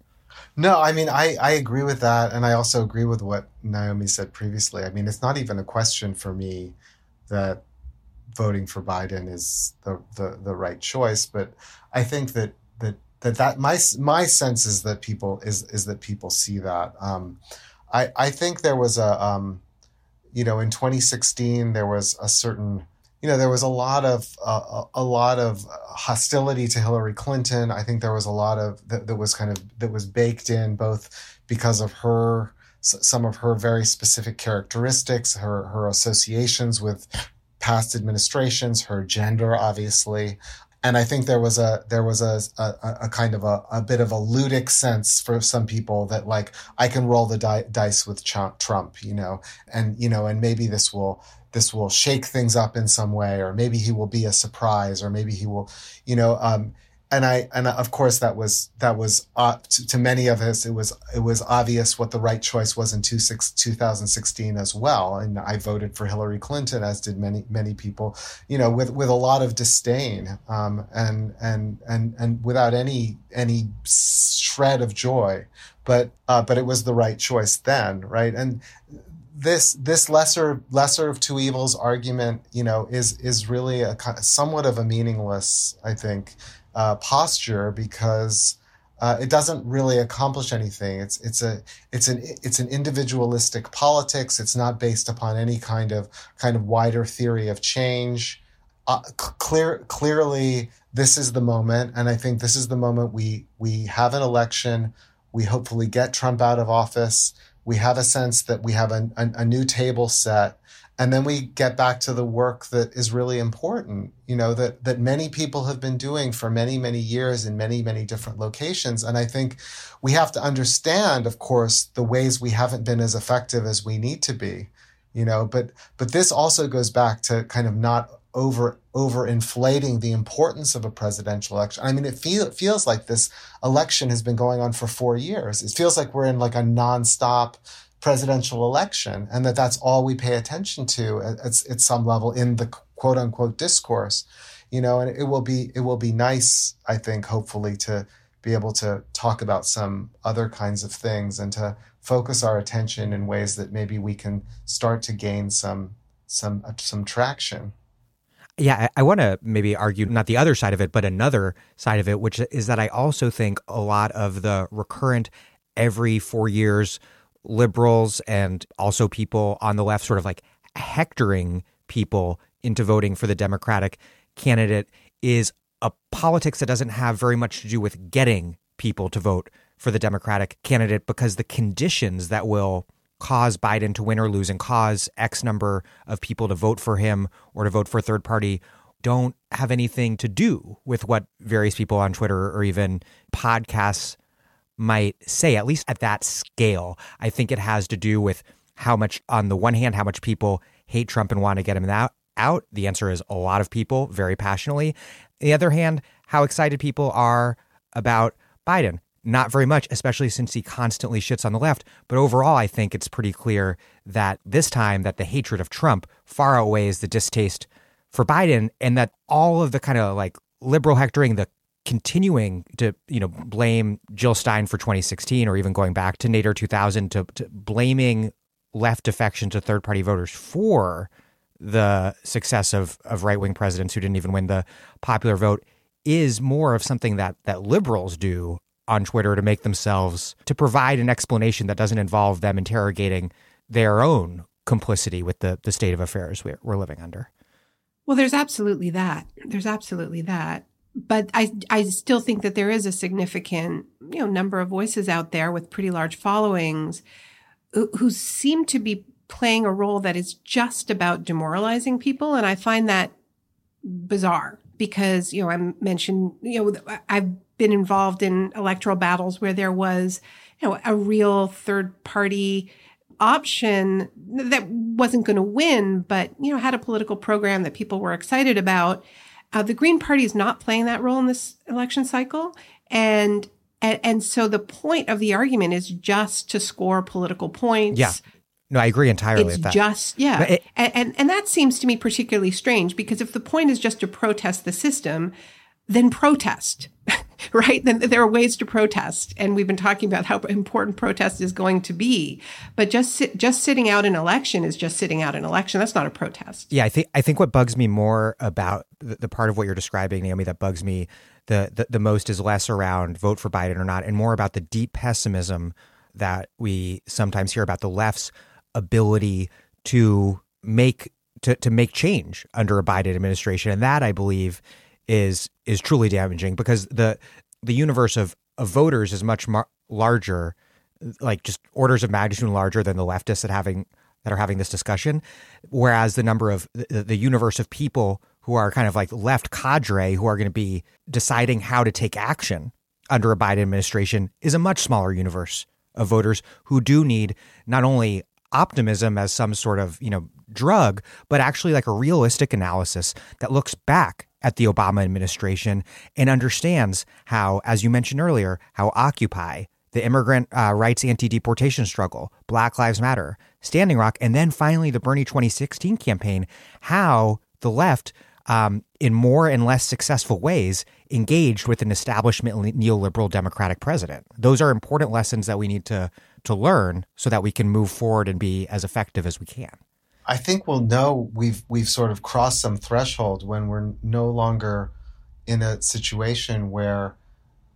No, I mean, I, I agree with that. And I also agree with what Naomi said previously. I mean, it's not even a question for me that voting for Biden is the, the, the right choice. But I think that, that, that, that my, my sense is that people is, is that people see that. Um, I, I think there was a, um, you know, in 2016, there was a certain, you know, there was a lot of uh, a lot of hostility to Hillary Clinton. I think there was a lot of that, that was kind of that was baked in both because of her some of her very specific characteristics, her her associations with past administrations, her gender, obviously, and I think there was a there was a a, a kind of a, a bit of a ludic sense for some people that like I can roll the di- dice with Trump, you know, and you know, and maybe this will this will shake things up in some way, or maybe he will be a surprise, or maybe he will, you know, um, and I and of course that was that was uh, to, to, many of us it was it was obvious what the right choice was in two six, 2016 as well, and I voted for Hillary Clinton as did many many people, you know, with with a lot of disdain um, and and and and without any any shred of joy, but uh, but it was the right choice then, right? And this this lesser lesser of two evils argument, you know, is is really a somewhat of a meaningless, I think, uh, posture because uh, it doesn't really accomplish anything. It's it's a it's an it's an individualistic politics. It's not based upon any kind of kind of wider theory of change. Uh, clear clearly, this is the moment, and I think this is the moment we we have an election. We hopefully get Trump out of office we have a sense that we have a, a, a, new table set. And then we get back to the work that is really important you know that that many people have been doing for many many years in many many different locations. And i think we have to understand of course the ways we haven't been as effective as we need to be you know but but this also goes back to kind of not over over inflating the importance of a presidential election. I mean, it, feel, it feels like this election has been going on for four years. It feels like we're in like a nonstop presidential election, and that that's all we pay attention to at, at, at some level in the quote unquote discourse. You know, and it will be it will be nice, I think, hopefully, to be able to talk about some other kinds of things and to focus our attention in ways that maybe we can start to gain some some some traction.
Yeah, I, I want to maybe argue not the other side of it, but another side of it, which is that I also think a lot of the recurrent every four years liberals and also people on the left sort of like hectoring people into voting for the Democratic candidate is a politics that doesn't have very much to do with getting people to vote for the Democratic candidate because the conditions that will cause Biden to win or lose and cause X number of people to vote for him or to vote for a third party don't have anything to do with what various people on Twitter or even podcasts might say, at least at that scale. I think it has to do with how much, on the one hand, how much people hate Trump and want to get him out. out. The answer is a lot of people, very passionately. On the other hand, how excited people are about Biden. Not very much, especially since he constantly shits on the left. But overall, I think it's pretty clear that this time that the hatred of Trump far outweighs the distaste for Biden, and that all of the kind of like liberal hectoring, the continuing to you know blame Jill Stein for 2016 or even going back to Nader 2000 to, to blaming left defection to third party voters for the success of of right wing presidents who didn't even win the popular vote is more of something that that liberals do on Twitter to make themselves to provide an explanation that doesn't involve them interrogating their own complicity with the the state of affairs we're, we're living under.
Well, there's absolutely that. There's absolutely that. But I I still think that there is a significant, you know, number of voices out there with pretty large followings who, who seem to be playing a role that is just about demoralizing people and I find that bizarre because, you know, I mentioned, you know, I've been involved in electoral battles where there was, you know, a real third party option that wasn't going to win, but you know had a political program that people were excited about. Uh, the Green Party is not playing that role in this election cycle, and, and and so the point of the argument is just to score political points.
Yeah. No, I agree entirely
it's
with that.
just yeah, it, and, and and that seems to me particularly strange because if the point is just to protest the system, then protest. *laughs* *laughs* right? Then there are ways to protest, and we've been talking about how important protest is going to be. But just sit, just sitting out an election is just sitting out an election. That's not a protest.
Yeah, I think I think what bugs me more about the, the part of what you're describing, Naomi, that bugs me the, the the most is less around vote for Biden or not, and more about the deep pessimism that we sometimes hear about the left's ability to make to, to make change under a Biden administration. And that I believe is is truly damaging because the the universe of, of voters is much mar- larger, like just orders of magnitude larger than the leftists that having that are having this discussion. Whereas the number of the, the universe of people who are kind of like left cadre who are going to be deciding how to take action under a Biden administration is a much smaller universe of voters who do need not only optimism as some sort of, you know, drug, but actually like a realistic analysis that looks back at the Obama administration and understands how, as you mentioned earlier, how Occupy, the immigrant uh, rights anti deportation struggle, Black Lives Matter, Standing Rock, and then finally the Bernie 2016 campaign, how the left, um, in more and less successful ways, engaged with an establishment neoliberal Democratic president. Those are important lessons that we need to to learn so that we can move forward and be as effective as we can.
I think we'll know we've we've sort of crossed some threshold when we're no longer in a situation where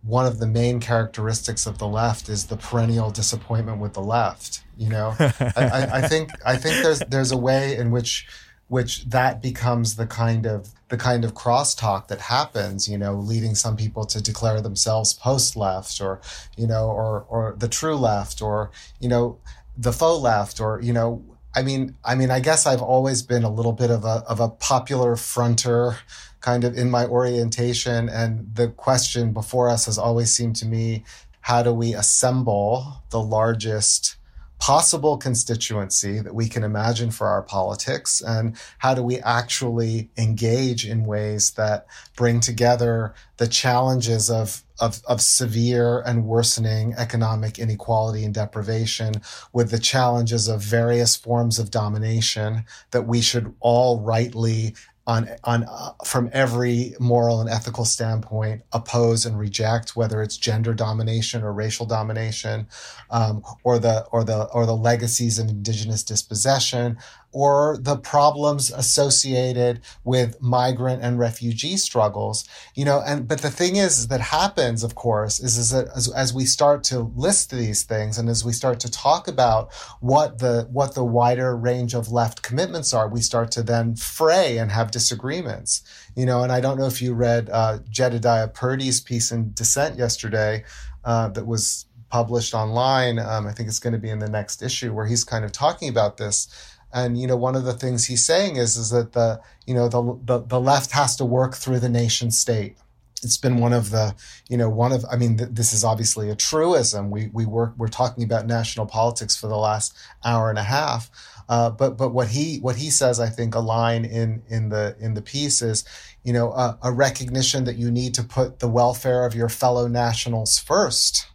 one of the main characteristics of the left is the perennial disappointment with the left. You know, *laughs* I, I, I, think I think there's there's a way in which which that becomes the kind of the kind of crosstalk that happens. You know, leading some people to declare themselves post left, or you know, or or the true left, or you know, the faux left, or you know I mean, I mean, I guess I've always been a little bit of a of a popular fronter, kind of in my orientation, and the question before us has always seemed to me, how do we assemble the largest possible constituency that we can imagine for our politics? And how do we actually engage in ways that bring together the challenges of of, of severe and worsening economic inequality and deprivation with the challenges of various forms of domination that we should all rightly on on uh, from every moral and ethical standpoint oppose and reject whether it's gender domination or racial domination um, or the or the or the legacies of indigenous dispossession or the problems associated with migrant and refugee struggles you know and but the thing is that happens of course is, is that as, as we start to list these things and as we start to talk about what the what the wider range of left commitments are we start to then fray and have disagreements you know and i don't know if you read uh, jedediah purdy's piece in dissent yesterday uh, that was published online. Um, I think it's going to be in the next issue where he's kind of talking about this. And you know, one of the things he's saying is is that the you know the the, the left has to work through the nation state. It's been one of the you know one of I mean th- this is obviously a truism. We we work we're talking about national politics for the last hour and a half. Uh, but but what he what he says, I think, a line in in the in the piece is, you know, a, a recognition that you need to put the welfare of your fellow nationals first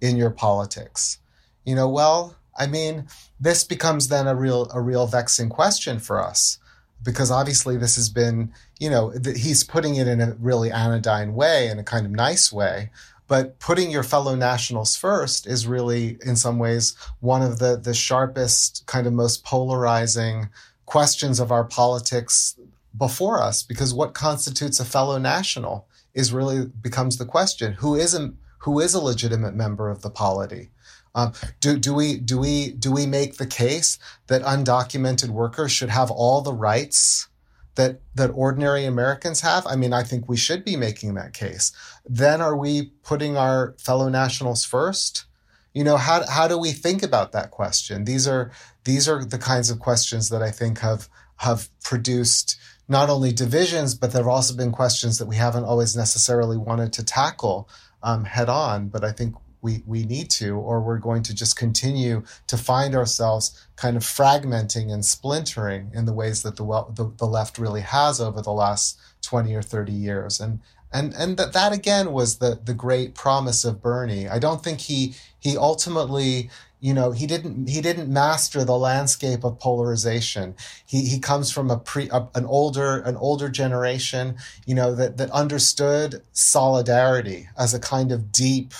in your politics. You know, well, I mean, this becomes then a real a real vexing question for us because obviously this has been, you know, th- he's putting it in a really anodyne way, in a kind of nice way. But putting your fellow nationals first is really, in some ways, one of the the sharpest, kind of most polarizing questions of our politics before us. Because what constitutes a fellow national is really becomes the question: who is a who is a legitimate member of the polity? Um, do, do we do we do we make the case that undocumented workers should have all the rights that that ordinary Americans have? I mean, I think we should be making that case. Then are we putting our fellow nationals first? You know, how how do we think about that question? These are these are the kinds of questions that I think have have produced not only divisions, but there have also been questions that we haven't always necessarily wanted to tackle um, head on. But I think we, we need to, or we're going to just continue to find ourselves kind of fragmenting and splintering in the ways that the, the, the left really has over the last 20 or 30 years. And, and, and that, that again was the, the great promise of Bernie. I don't think he, he ultimately, you know, he didn't, he didn't master the landscape of polarization. He, he comes from a pre, a, an older, an older generation, you know, that, that understood solidarity as a kind of deep,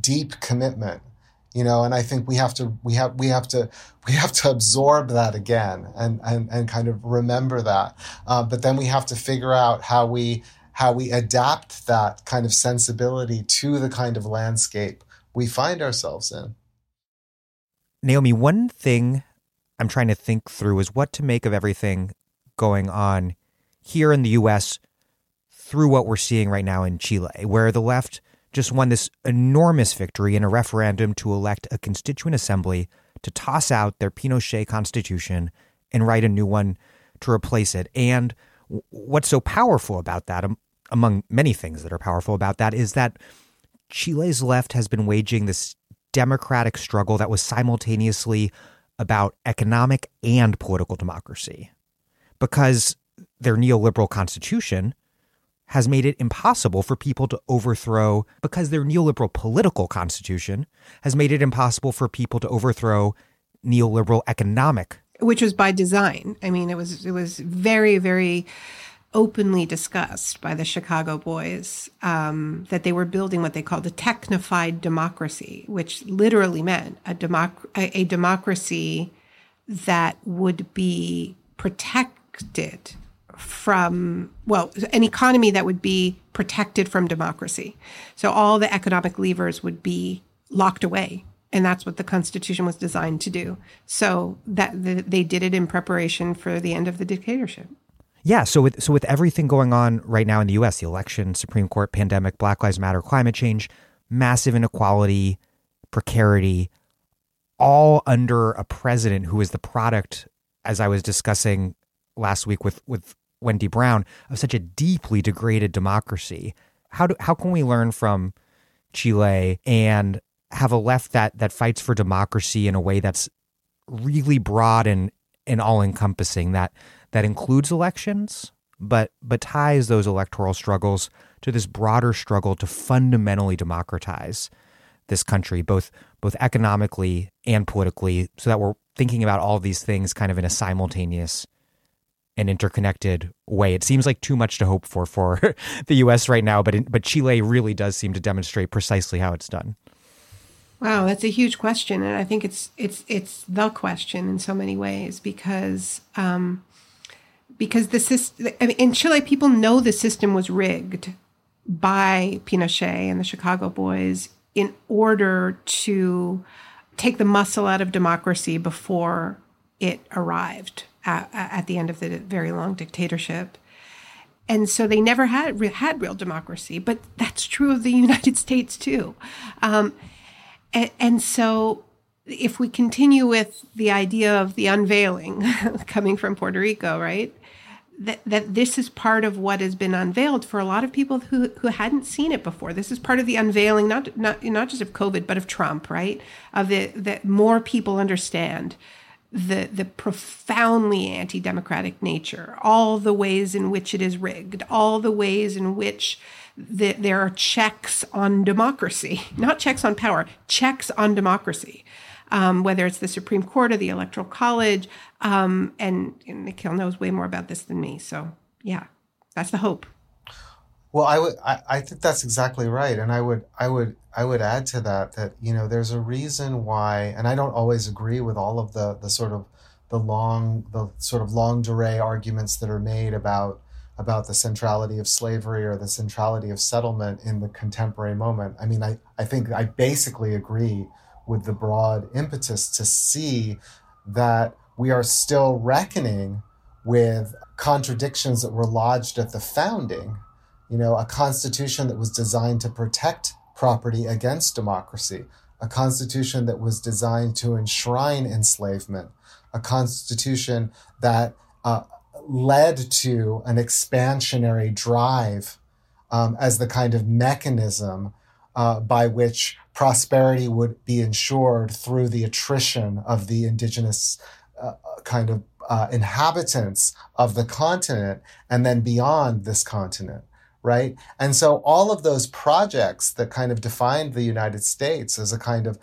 deep commitment you know and i think we have to we have we have to we have to absorb that again and and, and kind of remember that. Uh, but then we have to figure out how we how we adapt that kind of sensibility to the kind of landscape we find ourselves in.
Naomi one thing i'm trying to think through is what to make of everything going on here in the us through what we're seeing right now in chile where the left just won this enormous victory in a referendum to elect a constituent assembly to toss out their Pinochet constitution and write a new one to replace it. And what's so powerful about that, among many things that are powerful about that, is that Chile's left has been waging this democratic struggle that was simultaneously about economic and political democracy. Because their neoliberal constitution has made it impossible for people to overthrow because their neoliberal political constitution has made it impossible for people to overthrow neoliberal economic
which was by design. I mean it was it was very very openly discussed by the chicago boys um, that they were building what they called a technified democracy which literally meant a, democ- a, a democracy that would be protected from, well, an economy that would be protected from democracy. So all the economic levers would be locked away. And that's what the Constitution was designed to do. So that the, they did it in preparation for the end of the dictatorship.
Yeah, so with so with everything going on right now in the US, the election, Supreme Court, pandemic, Black Lives Matter, climate change, massive inequality, precarity, all under a president who is the product as I was discussing last week with with Wendy Brown of such a deeply degraded democracy. How do how can we learn from Chile and have a left that that fights for democracy in a way that's really broad and and all encompassing that that includes elections but but ties those electoral struggles to this broader struggle to fundamentally democratize this country both both economically and politically so that we're thinking about all these things kind of in a simultaneous an interconnected way. It seems like too much to hope for for *laughs* the U.S. right now, but in, but Chile really does seem to demonstrate precisely how it's done.
Wow, that's a huge question, and I think it's it's it's the question in so many ways because um, because the system I mean, in Chile, people know the system was rigged by Pinochet and the Chicago Boys in order to take the muscle out of democracy before it arrived at, at the end of the very long dictatorship. And so they never had had real democracy, but that's true of the *laughs* United States too. Um, And, and so if we continue with the idea of the unveiling *laughs* coming from Puerto Rico, right? That, that this is part of what has been unveiled for a lot of people who, who hadn't seen it before. This is part of the unveiling, not not not just of COVID, but of Trump, right? Of the that more people understand the the profoundly anti-democratic nature, all the ways in which it is rigged, all the ways in which the, there are checks on democracy, not checks on power, checks on democracy um, whether it's the Supreme Court or the Electoral College. Um, and, and Nikhil knows way more about this than me. So, yeah, that's the hope.
Well, I would, I, I think that's exactly right, and I would, I would, I would add to that that you know there's a reason why, and I don't always agree with all of the the sort of the long, the sort of longue durée arguments that are made about about the centrality of slavery or the centrality of settlement in the contemporary moment. I mean, I, I think I basically agree with the broad impetus to see that we are still reckoning with contradictions that were lodged at the founding. You know, a constitution that was designed to protect property against democracy, a constitution that was designed to enshrine enslavement, a constitution that uh, led to an expansionary drive um, as the kind of mechanism uh, by which prosperity would be ensured through the attrition of the indigenous uh, kind of uh, inhabitants of the continent and then beyond this continent right? And so all of those projects that kind of defined the united states as a kind of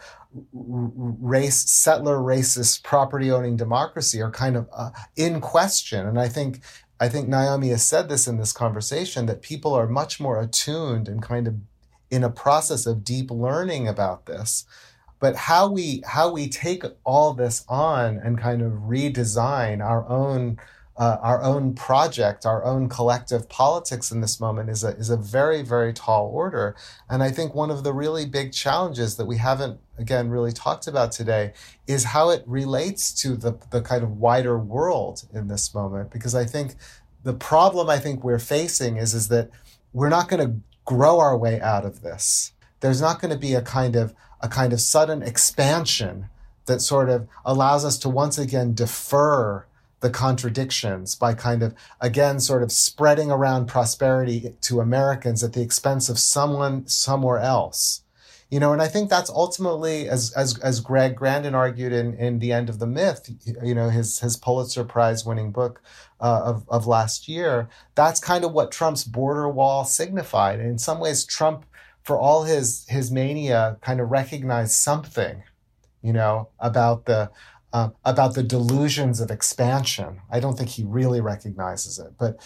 race settler racist property owning democracy are kind of uh, in question. And i think i think naomi has said this in this conversation that people are much more attuned and kind of in a process of deep learning about this. But how we how we take all this on and kind of redesign our own uh, our own project, our own collective politics in this moment is a is a very very tall order, and I think one of the really big challenges that we haven't again really talked about today is how it relates to the the kind of wider world in this moment. Because I think the problem I think we're facing is is that we're not going to grow our way out of this. There's not going to be a kind of a kind of sudden expansion that sort of allows us to once again defer the contradictions by kind of again sort of spreading around prosperity to Americans at the expense of someone somewhere else. You know, and I think that's ultimately, as as as Greg Grandin argued in in the end of the myth, you know, his his Pulitzer Prize winning book uh, of, of last year, that's kind of what Trump's border wall signified. And in some ways, Trump, for all his, his mania, kind of recognized something, you know, about the, uh, about the delusions of expansion. I don't think he really recognizes it, but,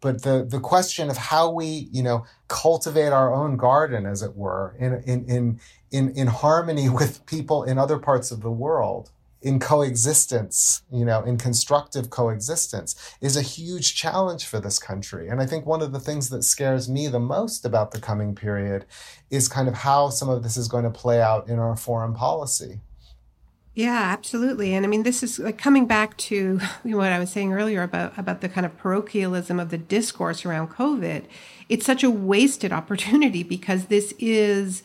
but the, the question of how we, you know, cultivate our own garden, as it were, in, in, in, in, in harmony *laughs* with people in other parts of the world, in coexistence, you know, in constructive coexistence is a huge challenge for this country. And I think one of the things that scares me the most about the coming period is kind of how some of this is going to play out in our foreign policy.
Yeah, absolutely. And I mean, this is like coming back to *laughs* what I was saying earlier about, about the kind of parochialism of the discourse around COVID. It's such a wasted *laughs* opportunity because this is,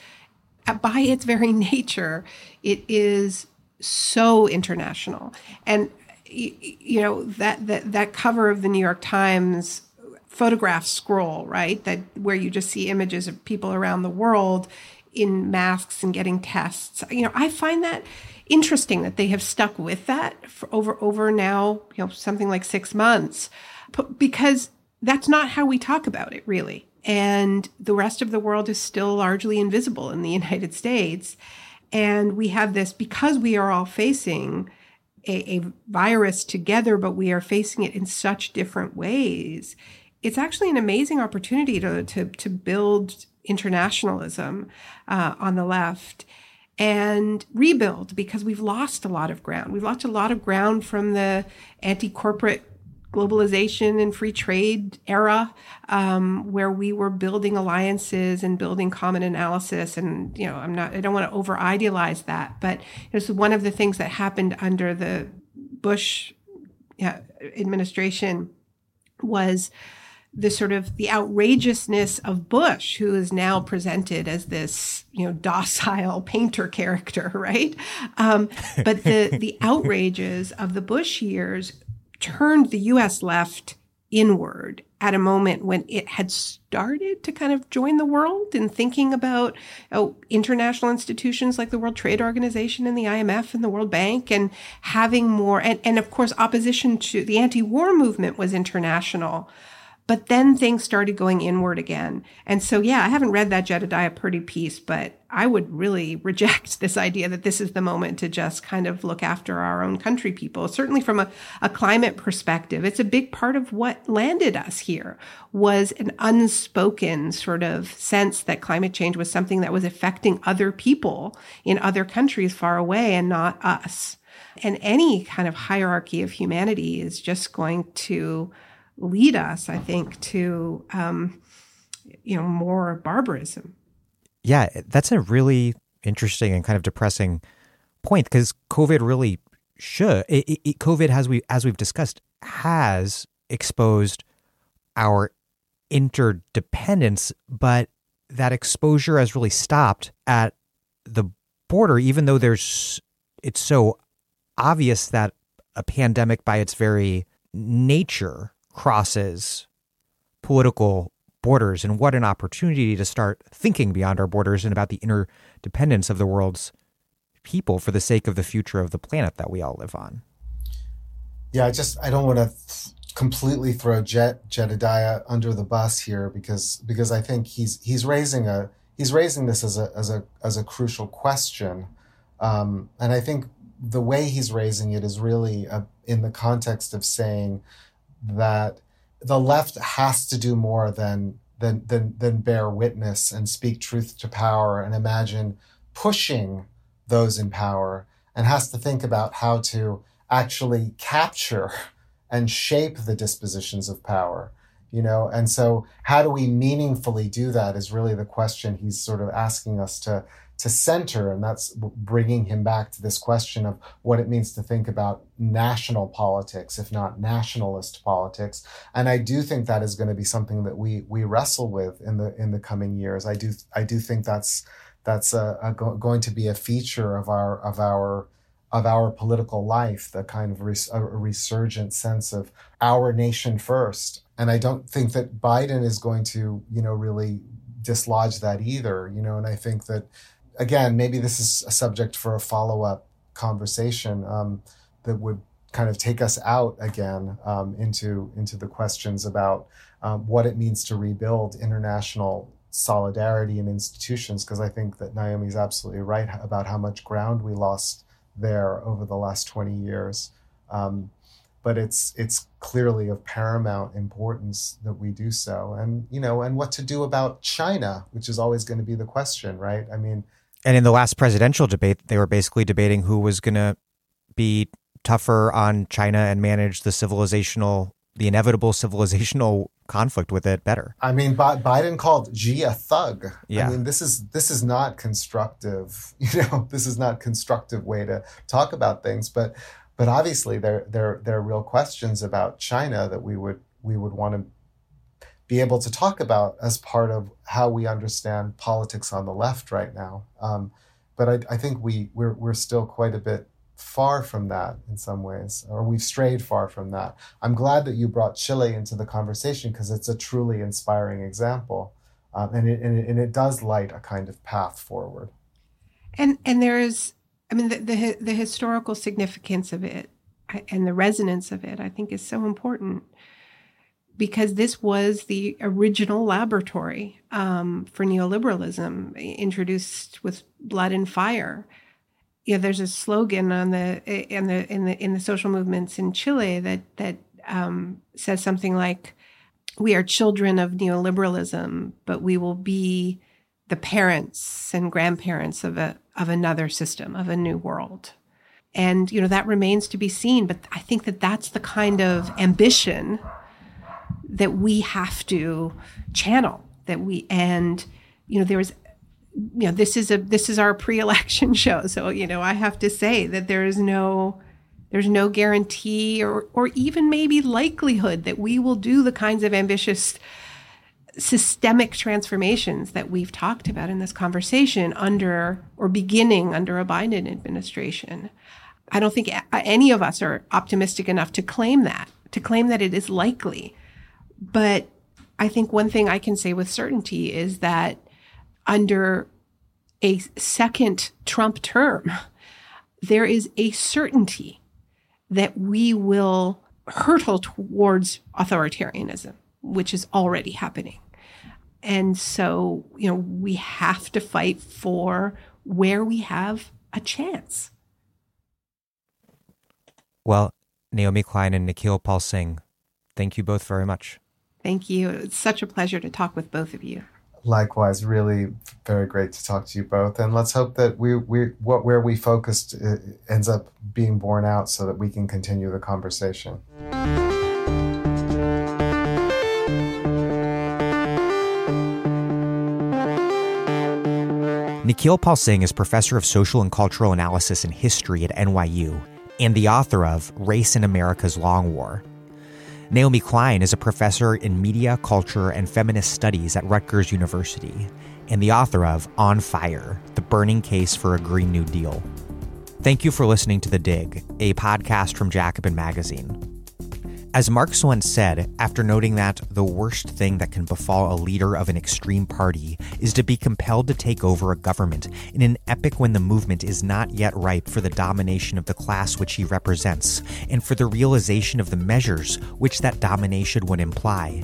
uh, by its very *laughs* nature, it is so international. And you know that that that cover of the New York Times photograph scroll, right? That where you just see images of people around the world in masks and getting tests. You know, I find that interesting that they have stuck with that for over over now, you know, something like 6 months because that's not how we talk about it really. And the rest of the world is still largely invisible in the *laughs* United States. And we have this because we are all facing a, a, virus together, but we are facing it in such different ways. It's actually an amazing opportunity to, to, to build internationalism uh, on the left and rebuild because we've lost a lot of ground. We've lost a lot of ground from the anti corporate globalization and free trade era um, where we were building alliances and building common analysis and you know i'm not i don't want to over idealize that but it was one of the things that happened under the bush administration was the sort of the outrageousness of Bush, who is now presented as this, you know, docile *laughs* painter character, right? Um, but the *laughs* the outrages of the Bush years turned the U.S. left inward at a moment when it had started to kind of join the world in thinking about oh, international institutions like the World Trade Organization and the IMF and the World Bank and having more, and, and of course, opposition to the anti war movement was international. But then things started going inward again. And so, yeah, I haven't read that Jedediah Purdy piece, but I would really *laughs* reject this idea that this is the moment to just kind of look after our own country people. Certainly from a, a climate perspective, it's a big part of what landed us here was an unspoken sort of sense that climate change was something that was affecting other people in other countries far away and not us. And any kind of hierarchy of humanity is just going to lead us, I think, to um, you know more barbarism.
Yeah, that's a really interesting and kind of depressing point because COVID really should. It, it, COVID has we as we've discussed has exposed our interdependence, but that exposure has really stopped at the border, even though there's it's so obvious that a pandemic by its very nature crosses political borders and what an opportunity to start thinking beyond our borders and about the interdependence of the world's people for the sake of the future of the planet that we all live on.
Yeah, I just I don't want to th- completely throw Jet Jedediah under the bus here because because I think he's he's raising a he's raising this as a as a as a crucial question, um, and I think the way he's raising it is really a, in the context of saying that the left has to do more than than than than bear witness and speak truth to power and imagine pushing those in power and has to think about how to actually capture and shape the dispositions of power you know? And so how do we meaningfully do that is really the question he's sort of asking us to to center, and that's bringing him back to this question of what it means to think about national politics, if not nationalist politics. And I do think that is going to be something that we we wrestle with in the in the coming years. I do I do think that's that's a, a go, going to be a feature of our of our of our political life, the kind of res, a resurgent sense of our nation first. And I don't think that Biden is going to, you know, really dislodge that either, you know, and I think that again, maybe this is a subject for a follow up conversation um, that would kind of take us out again um, into into the questions about um, what it means to rebuild international solidarity and institutions because I think that Naomi's absolutely right about how much ground we lost there over the last 20 years. Um, but it's it's clearly of paramount importance that we do so and you know and what to do about China which is always going to be the question right I mean
and in the last presidential debate, they were basically debating who was going to be tougher on China and manage the civilizational, the inevitable civilizational conflict with it better.
I mean, Biden called Xi a thug. Yeah. I mean, this is this is not constructive. *laughs* You know, this is not constructive way to talk about things. But but obviously, there there there are real questions about China that we would we would want to be able to talk about as part of how we understand politics on the left right now. Um, but I, I, think we we're, we're still quite a bit far from that in some ways, or we've strayed far from that. I'm glad that you brought Chile into the conversation because it's a truly inspiring example, um, and, it, and, it, and it does light a kind of path forward.
And and there is, I mean, the, the the historical significance of it and the resonance of it, I think, is so important because this was the original laboratory um, for neoliberalism, introduced with blood and fire. Yeah, there's a slogan on the in the in the in the social movements in Chile that that um, says something like, "We are children of neoliberalism, but we will be the parents and grandparents of a of another system of a new world." And you know that remains to be seen, but I think that that's the kind of ambition that we have to channel that we and you know there was you know this is a this is our pre-election *laughs* show so you know i have to say that there is no There's no guarantee or, or even maybe likelihood that we will do the kinds of ambitious systemic transformations that we've talked about in this conversation under or beginning under a Biden administration. I don't think any of us are optimistic enough to claim that, to claim that it is likely. But I think one thing I can say with certainty is that under a second Trump term, there is a certainty that we will hurtle towards authoritarianism, which is already happening. And so, you know, we have to fight for where we have a chance.
Well, Naomi Klein and Nikhil Pal Singh, thank you both very much.
Thank you. It's such a pleasure to talk with both of you.
Likewise, really very great to talk to you both, and let's hope that we we what where we focused uh, ends up being borne out, so that we can continue the conversation.
Nikhil Pal Singh is professor of social and cultural analysis and history at NYU and the author of Race and America's Long War Naomi Klein is a professor in media, culture, and feminist studies at Rutgers University and the author of On Fire The Burning Case for a Green New Deal. Thank you for listening to The Dig, a podcast from Jacobin Magazine. As Marx once said, after noting that the worst thing that can befall a leader of an extreme party is to be compelled to take over a government in an epoch when the movement is not yet ripe for the domination of the class which he represents, and for the realization of the measures which that domination would imply.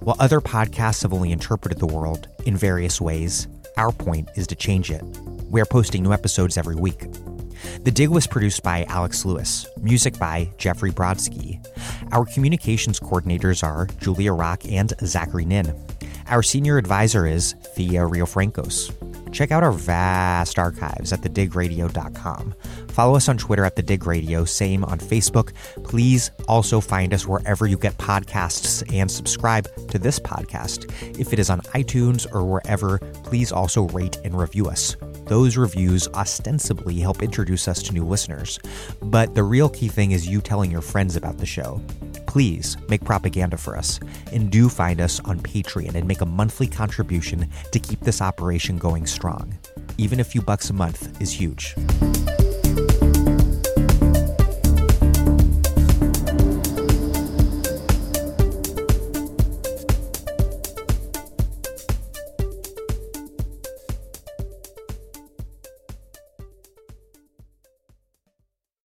While other podcasts have only interpreted the world in various ways, our point is to change it. We are posting new episodes every week. The Dig was produced by Alex Lewis, music by Jeffrey Brodsky. Our communications coordinators are Julia Rock and Zachary Nin. Our senior advisor is Thea Riofrancos. Check out our vast archives at thedigradio.com. Follow us on Twitter at The Dig Radio, same on Facebook. Please also find us wherever you get podcasts and subscribe to this podcast. If it is on iTunes or wherever, please also rate and review us. Those reviews ostensibly help introduce us to new listeners, but the real key thing is you telling your friends about the show. Please make propaganda for us and do find us on Patreon and make a monthly contribution to keep this operation going strong. Even a few bucks a month is huge.